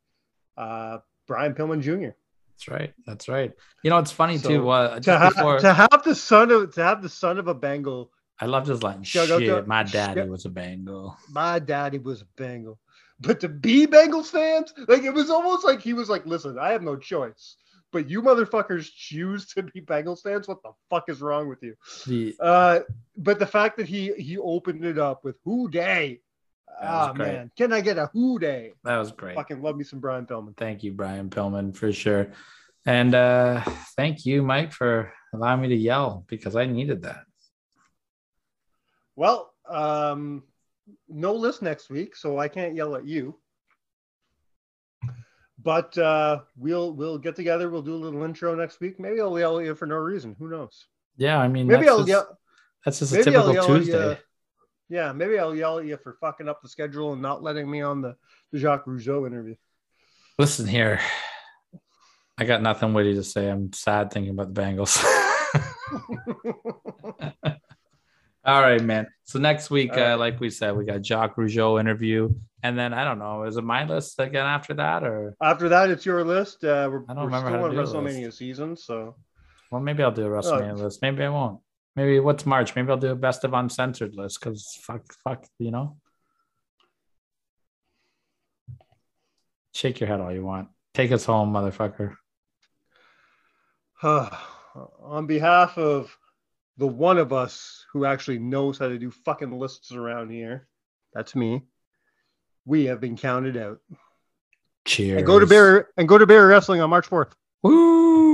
uh, Brian Pillman Jr. That's right. That's right. You know, it's funny So, too. Uh, To have, before, to have the son of to have the son of a Bengal, I love like Shout out to- shit. My daddy was a Bengal. my daddy was a Bengal, but to be Bengals fans, like it was almost like he was like, "Listen, I have no choice." But you motherfuckers choose to be Bengals fans. What the fuck is wrong with you? The Uh, but the fact that he he opened it up with "Who Dey," ah great. man, can I get a "Who Dey"? that was great. Fucking love me some Brian Pillman. Thank you, Brian Pillman, for sure. And uh thank you, Mike, for allowing me to yell because I needed that. Well, um, no list next week, so I can't yell at you. But uh, we'll we'll get together. We'll do a little intro next week. Maybe I'll yell at you for no reason. Who knows? Yeah, I mean, Maybe I'll just, yell. that's just a typical at Tuesday. you. Yeah, maybe I'll yell at you for fucking up the schedule and not letting me on the, the Jacques Rougeau interview. Listen here. I got nothing witty to say. I'm sad thinking about the Bengals. All right, man. So next week, right. uh, like we said, we got Jacques Rougeau interview, and then I don't know, is it my list again after that, or After that, it's your list. Uh, we're, I don't we're remember still how on to do the WrestleMania season, so well, maybe I'll do a WrestleMania list. Maybe I won't. Maybe what's March? Maybe I'll do a best of uncensored list because fuck, fuck, you know. Shake your head all you want. Take us home, motherfucker. on behalf of the one of us who actually knows how to do fucking lists around here, that's me. We have been counted out. Cheers. And go to Bear and go to Bear Wrestling on March 4th. Woo!